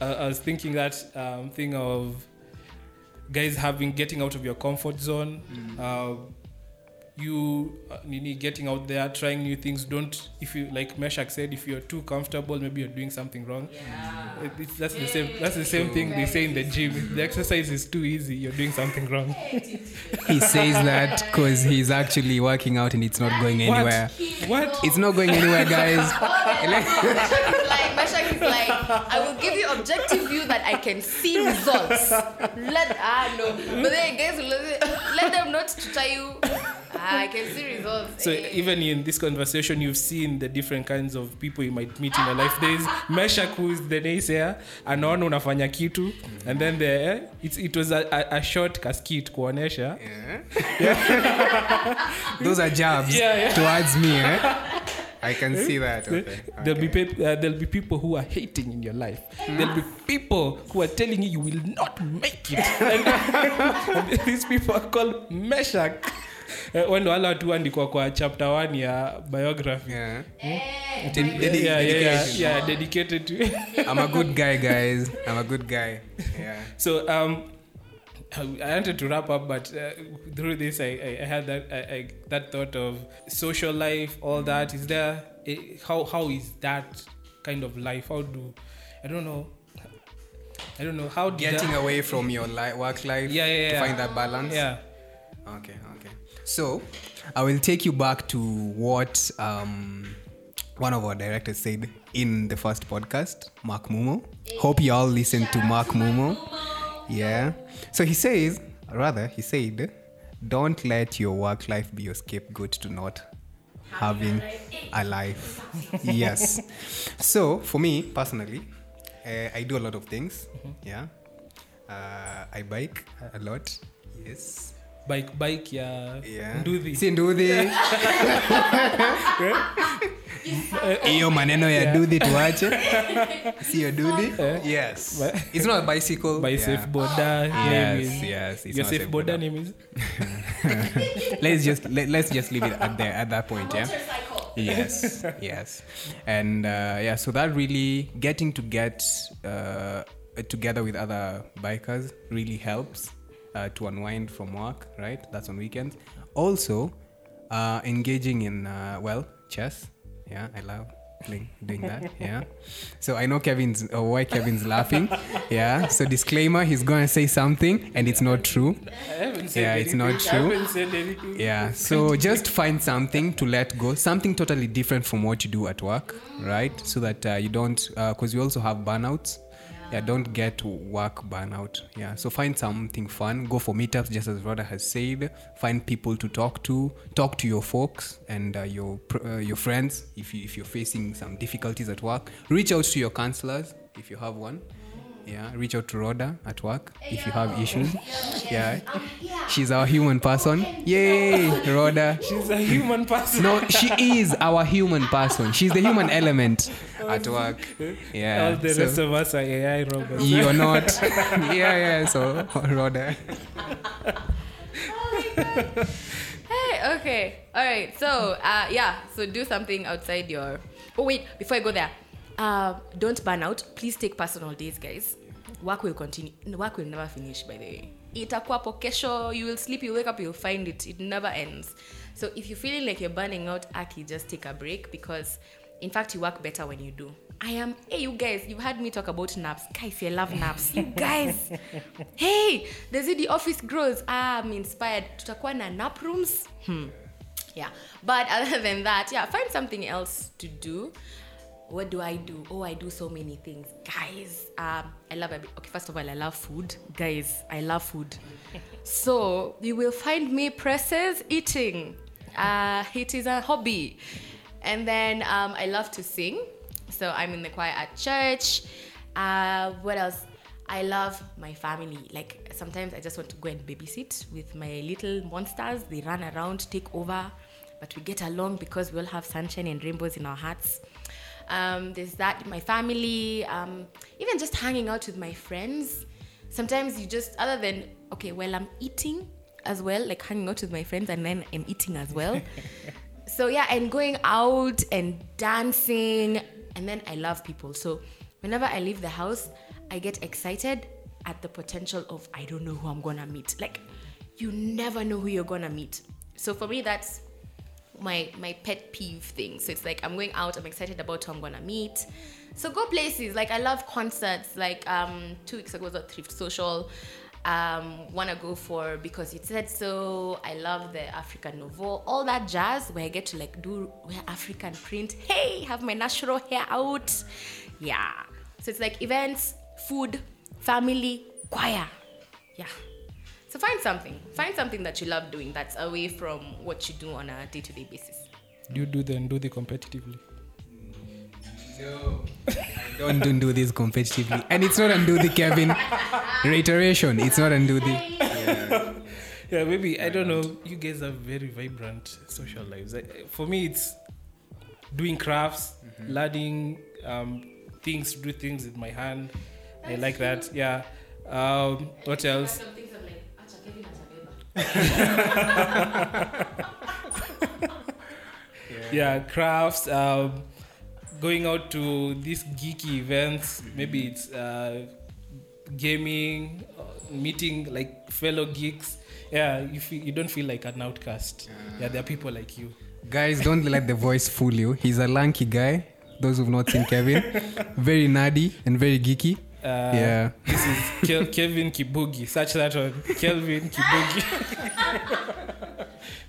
I, I was thinking that um, thing of guys having getting out of your comfort zone. Uh, you uh, getting out there trying new things. Don't if you like Meshack said if you're too comfortable maybe you're doing something wrong. It- it's, that's the same that's the same thing they say in the gym. if the exercise is too easy you're doing something wrong. [laughs] He says that because he's actually working out and it's not going anywhere. what? It's not going anywhere, guys. Meshack is [laughs] like, Meshack is like, I will give you objective view that I can see results. Let ah no, but then guys let, let them not to tell you. Ah, I can see results. So hey. even in this conversation, you've seen the different kinds of people you might meet in your life. There's Meshak, who is the naysayer, anaona unafanya kitu, and then there it's, it was a, a, a short casket kuonesha. Yeah. yeah. [laughs] Those are jabs Yeah, yeah. towards me. Eh? I can see that. Okay. There'll be pe- uh, there'll be people who are hating in your life. Mm. There'll be people who are telling you you will not make it. [laughs] And, and [laughs] these people are called Meshak. Uh, wendo wala watu andikwa kwa chapter 1 ya biography. Yeah. Yeah, Dedi- dedi- yeah, yeah, dedication. yeah, dedicated to I'm a good guy, guys. I'm a good guy. Yeah. [laughs] So um, I wanted to wrap up, but uh, through this, I, I, I had that I, I, that thought of social life, all that. Is there a, how how is that kind of life? How do I don't know. I don't know how Getting that, away from your li- work life Yeah, yeah, yeah. to yeah. find that balance. Yeah, okay. So, I will take you back to what um, one of our directors said in the first podcast, Mark Mumo. Hope you all listened to Mark Mumo. Yeah. So he says, rather, he said, don't let your work life be your scapegoat to not having a life. yes. So, for me personally, uh, I do a lot of things. Yeah. Uh, I bike a lot. Yes. Bike bike ya. Yeah. nduthi si nduthi [laughs] hiyo maneno ya dudhi tuache. [laughs] Siyo dudhi yes. It's not a bicycle. [laughs] By Yeah. safe border Yes, is yes, it's your not safe safe border border. name is let's just let, let's just leave it at there at that point yeah? Yes yes. And uh, yeah so that really getting to get uh, together with other bikers really helps uh, to unwind from work right? That's on weekends. Also uh, engaging in uh, well chess. Yeah i love playing doing that. [laughs] Yeah. So i know kevin's uh, why kevin's laughing. [laughs] Yeah. So disclaimer he's gonna say something and it's not true. I haven't said Yeah, it's anything. not I true. haven't said anything. yeah. So just find something to let go something totally different from what you do at work right? So that uh, you don't because we also have burnouts yeah don't get work burnout. Yeah so find something fun. Go for meetups just as Rhoda has said. Find people to talk to. Talk to your folks and uh, your uh, your friends if, you, if you're facing some difficulties at work. Reach out to your counselors if you have one yeah reach out to Rhoda at work if you have issues [laughs] yeah she's our human person yay Rhoda She's a human person. no she is our human person she's the human element at work yeah All the so- rest of us are AI robots. you're not [laughs] yeah yeah so Rhoda Hey, okay. All right. So, uh, yeah. So do something outside your. Oh wait, before I go there, uh, don't burn out. Please take personal days, guys. Work will continue. Work will never finish. By the way, itakuwa kesho. You will sleep. You wake up. You'll find it. It never ends. So if you're feeling like you're burning out, Aki, just take a break because, in fact, you work better when you do. I am. Hey, you guys. You've heard me talk about naps. Guys, I love naps. You guys. [laughs] hey, the ZD office grows. Ah, I'm inspired. Tutakuwa na nap rooms. Hmm. Yeah. But other than that, yeah, find something else to do. What do I do? Oh, I do so many things. Guys, um, I love it. Okay, first of all, I love food. Guys, I love food. [laughs] so you will find me presses eating. Uh, it is a hobby. And then um, I love to sing. So I'm in the choir at church. Uh, what else? I love my family. Like sometimes I just want to go and babysit with my little monsters. They run around, take over, but we get along because we all have sunshine and rainbows in our hearts. Um, there's that, my family, um, even just hanging out with my friends. Sometimes you just, other than, okay, well, I'm eating as well, like hanging out with my friends and then I'm eating as well. [laughs] so yeah, and going out and dancing, and then I love people. So whenever I leave the house, I get excited at the potential of I don't know who I'm gonna meet. Like you never know who you're gonna meet. So for me, that's my my pet peeve thing. So it's like I'm going out, I'm excited about who I'm gonna meet. So go places. Like I love concerts. Like um two weeks ago was at Thrift Social. Um, wanna go for because it said so. I love the African Nouveau, all that jazz where I get to like do wear African print. Hey, have my natural hair out. Yeah. So it's like events, food, family, choir. Yeah. So find something. Find something that you love doing that's away from what you do on a day-to-day basis. Do you do the do the competitively? don't don't do this competitively and it's not undo the Kevin reiteration it's not undo the Yeah, maybe I don't know. You guys have very vibrant social lives. For me, it's doing crafts, learning um, things, do things with my hand. I like that. Yeah. Um, what else? [laughs] yeah crafts um, going out to these geeky events maybe it's uh, gaming uh, meeting like fellow geeks. Yeah you feel you don't feel like an outcast. Yeah there are people like you. Guys don't let the voice fool you. He's a lanky guy. Those who've not seen Kevin. Very nerdy and very geeky uh, yeah this is Kel- Kelvin Kibugi. Search that on Kelvin Kibugi.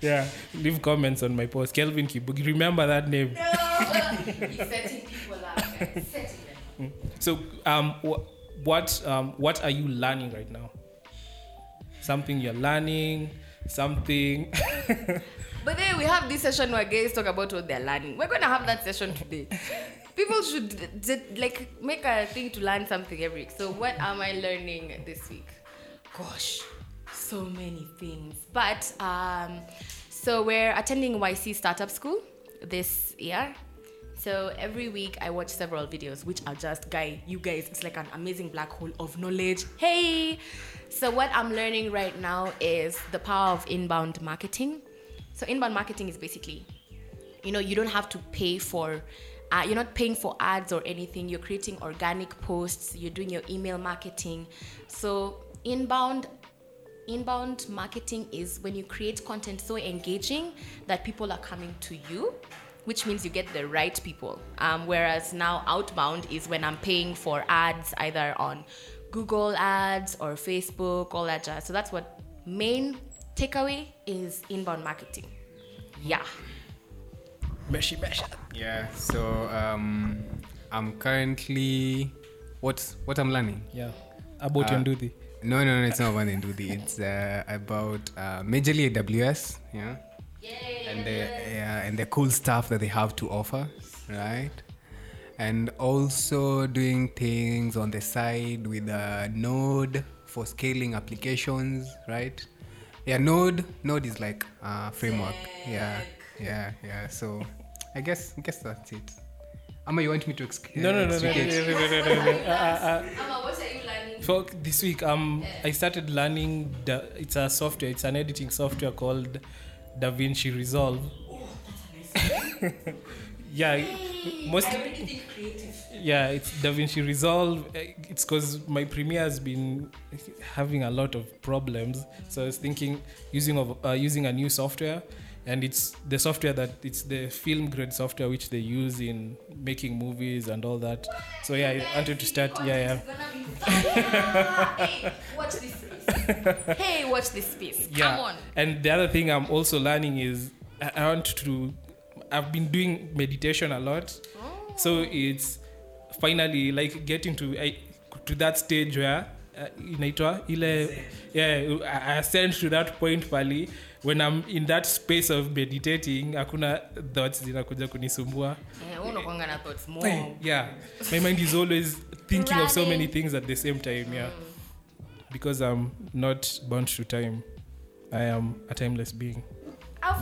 [laughs] yeah, leave comments on my post. Kelvin Kibugi. Remember that name. He's setting people up. Setting them. So, um, wh- what um, what are you learning right now? Something you're learning. Something. [laughs] But then we have this session where guys talk about what they're learning. We're gonna have that session today. People should d- like make a thing to learn something every week. So what am I learning this week? Gosh, so many things. But um, so we're attending YC Startup School this year. So every week I watch several videos, which are just guy, you guys, it's like an amazing black hole of knowledge. Hey! So what I'm learning right now is the power of inbound marketing. So inbound marketing is basically, you know, you don't have to pay for uh, you're not paying for ads or anything. You're creating organic posts. You're doing your email marketing. So inbound inbound marketing is when you create content so engaging that people are coming to you which means you get the right people. Um, whereas now outbound is when i'm paying for ads either on google ads or facebook all that jazz. So that's what main takeaway is inbound marketing. Yeah Meshi, meshi. Yeah. So um, I'm currently what's what I'm learning. Yeah. About Uh, Nduthi. No, no, no. It's not about Nduthi. It's uh, about uh, majorly AWS. Yeah. and the yeah, and the cool stuff that they have to offer, right? And also doing things on the side with a Node for scaling applications, right? Yeah, Node Node is like a framework. Yeah, yeah, yeah. So I guess I guess that's it. Ama, you want me to exc- No, no, no, no, no, no, no, no, no. Uh, uh, Amma, what are you learning? For this week, um, I started learning. The, it's a software. It's an editing software called DaVinci Resolve. yeah, most. Yeah, it's DaVinci Resolve. Eh, It's because my Premiere has been having a lot of problems. So I was thinking using of uh, using a new software, and it's the software that it's the film grade software which they use in making movies and all that. So yeah, I wanted to start. Yeah, yeah. [laughs] hey, watch this piece. hey, watch this piece. yeah. Come on. And the other thing I'm also learning is I want to. I've been doing meditation a lot, so it's finally like getting to I, to that stage where uh, inaitwa ile yeah I I ascend to that point pali when I'm in that space of meditating hakuna thoughts zinakuja kunisumbua Eh, more. yeah my mind is always thinking of so many things at the same time yeah because i'm not bound to time i am a timeless being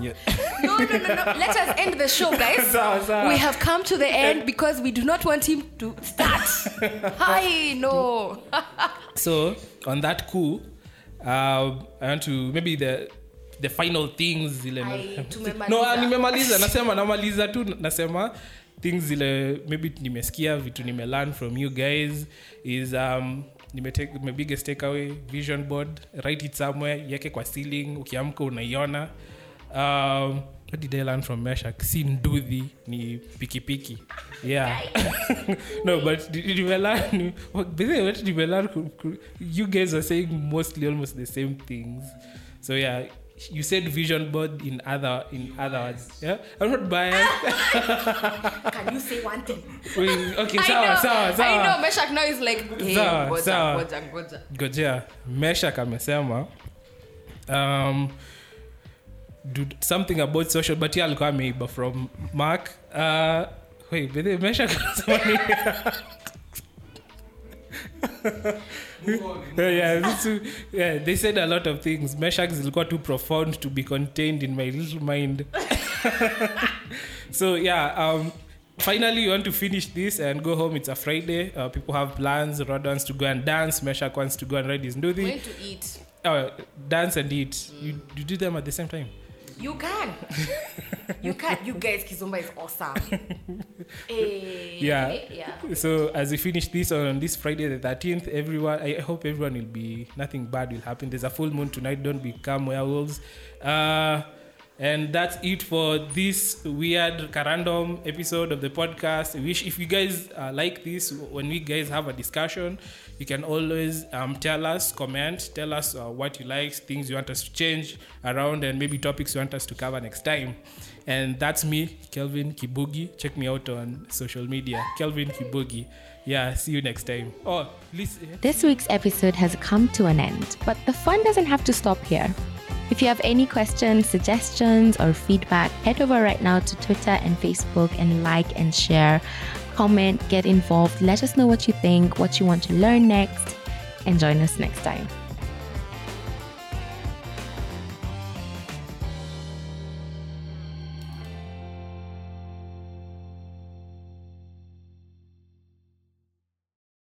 yeah [laughs] No, no, no, no. Let us end the show, [laughs] guys. Sawa, sawa. We have come to the end because we do not want him to start. [laughs] Hi, no. so on that coup, uh, i want to maybe the the final things zile [laughs] no ah, nimemaliza. Nasema namaliza tu. Nasema things zile maybe nimesikia vitu nimelearn from you guys is um, nimetake my biggest takeaway vision board write it somewhere iweke kwa ceiling ukiamka unaiona. Um, what did i learn from meshak si nduthi ni pikipiki. Yeah. [laughs] No but nimelearn what what nimelearn you guys are saying mostly almost the same things. So yeah you said vision board in other in other words yeah i'm not biased [laughs] Can you say one thing? Wait, okay sawa, sawa sawa I know. Meshak now is like, hey, Sawa, goja, sawa. goja, goja. gojea meshak amesema um, do something about social but ye alikuwa ameiba from mark uh, wait, but meshak? [laughs] [laughs] yeah, yeah, this yeah, they said a lot of things. Meshak zilikuwa too profound to be contained in my little mind. [laughs] So yeah um finally you want to finish this and go home. It's a friday. Uh, people have plans. Rod wants to go and dance. Meshak wants to go and ride his nduthi Going to eat. Oh, dance and eat. Mm. you, you do them at the same time You can. [laughs] you can. You guys, Kizomba is awesome. [laughs] Eh, Yeah. Yeah. so as we finish this on this friday the 13th everyone i hope everyone will be nothing bad will happen there's a full moon tonight don't become werewolves uh and that's it for this weird random episode of the podcast I wish if you guys uh, like this when we guys have a discussion you can always um, tell us comment tell us uh, what you like things you want us to change around and maybe topics you want us to cover next time and that's me kelvin kibugi check me out on social media kelvin kibugi yeah see you next time oh listen This week's episode has come to an end, but the fun doesn't have to stop here. If you have any questions, suggestions, or feedback, head over right now to Twitter and Facebook and like and share. Comment, get involved, let us know what you think, what you want to learn next, and join us next time.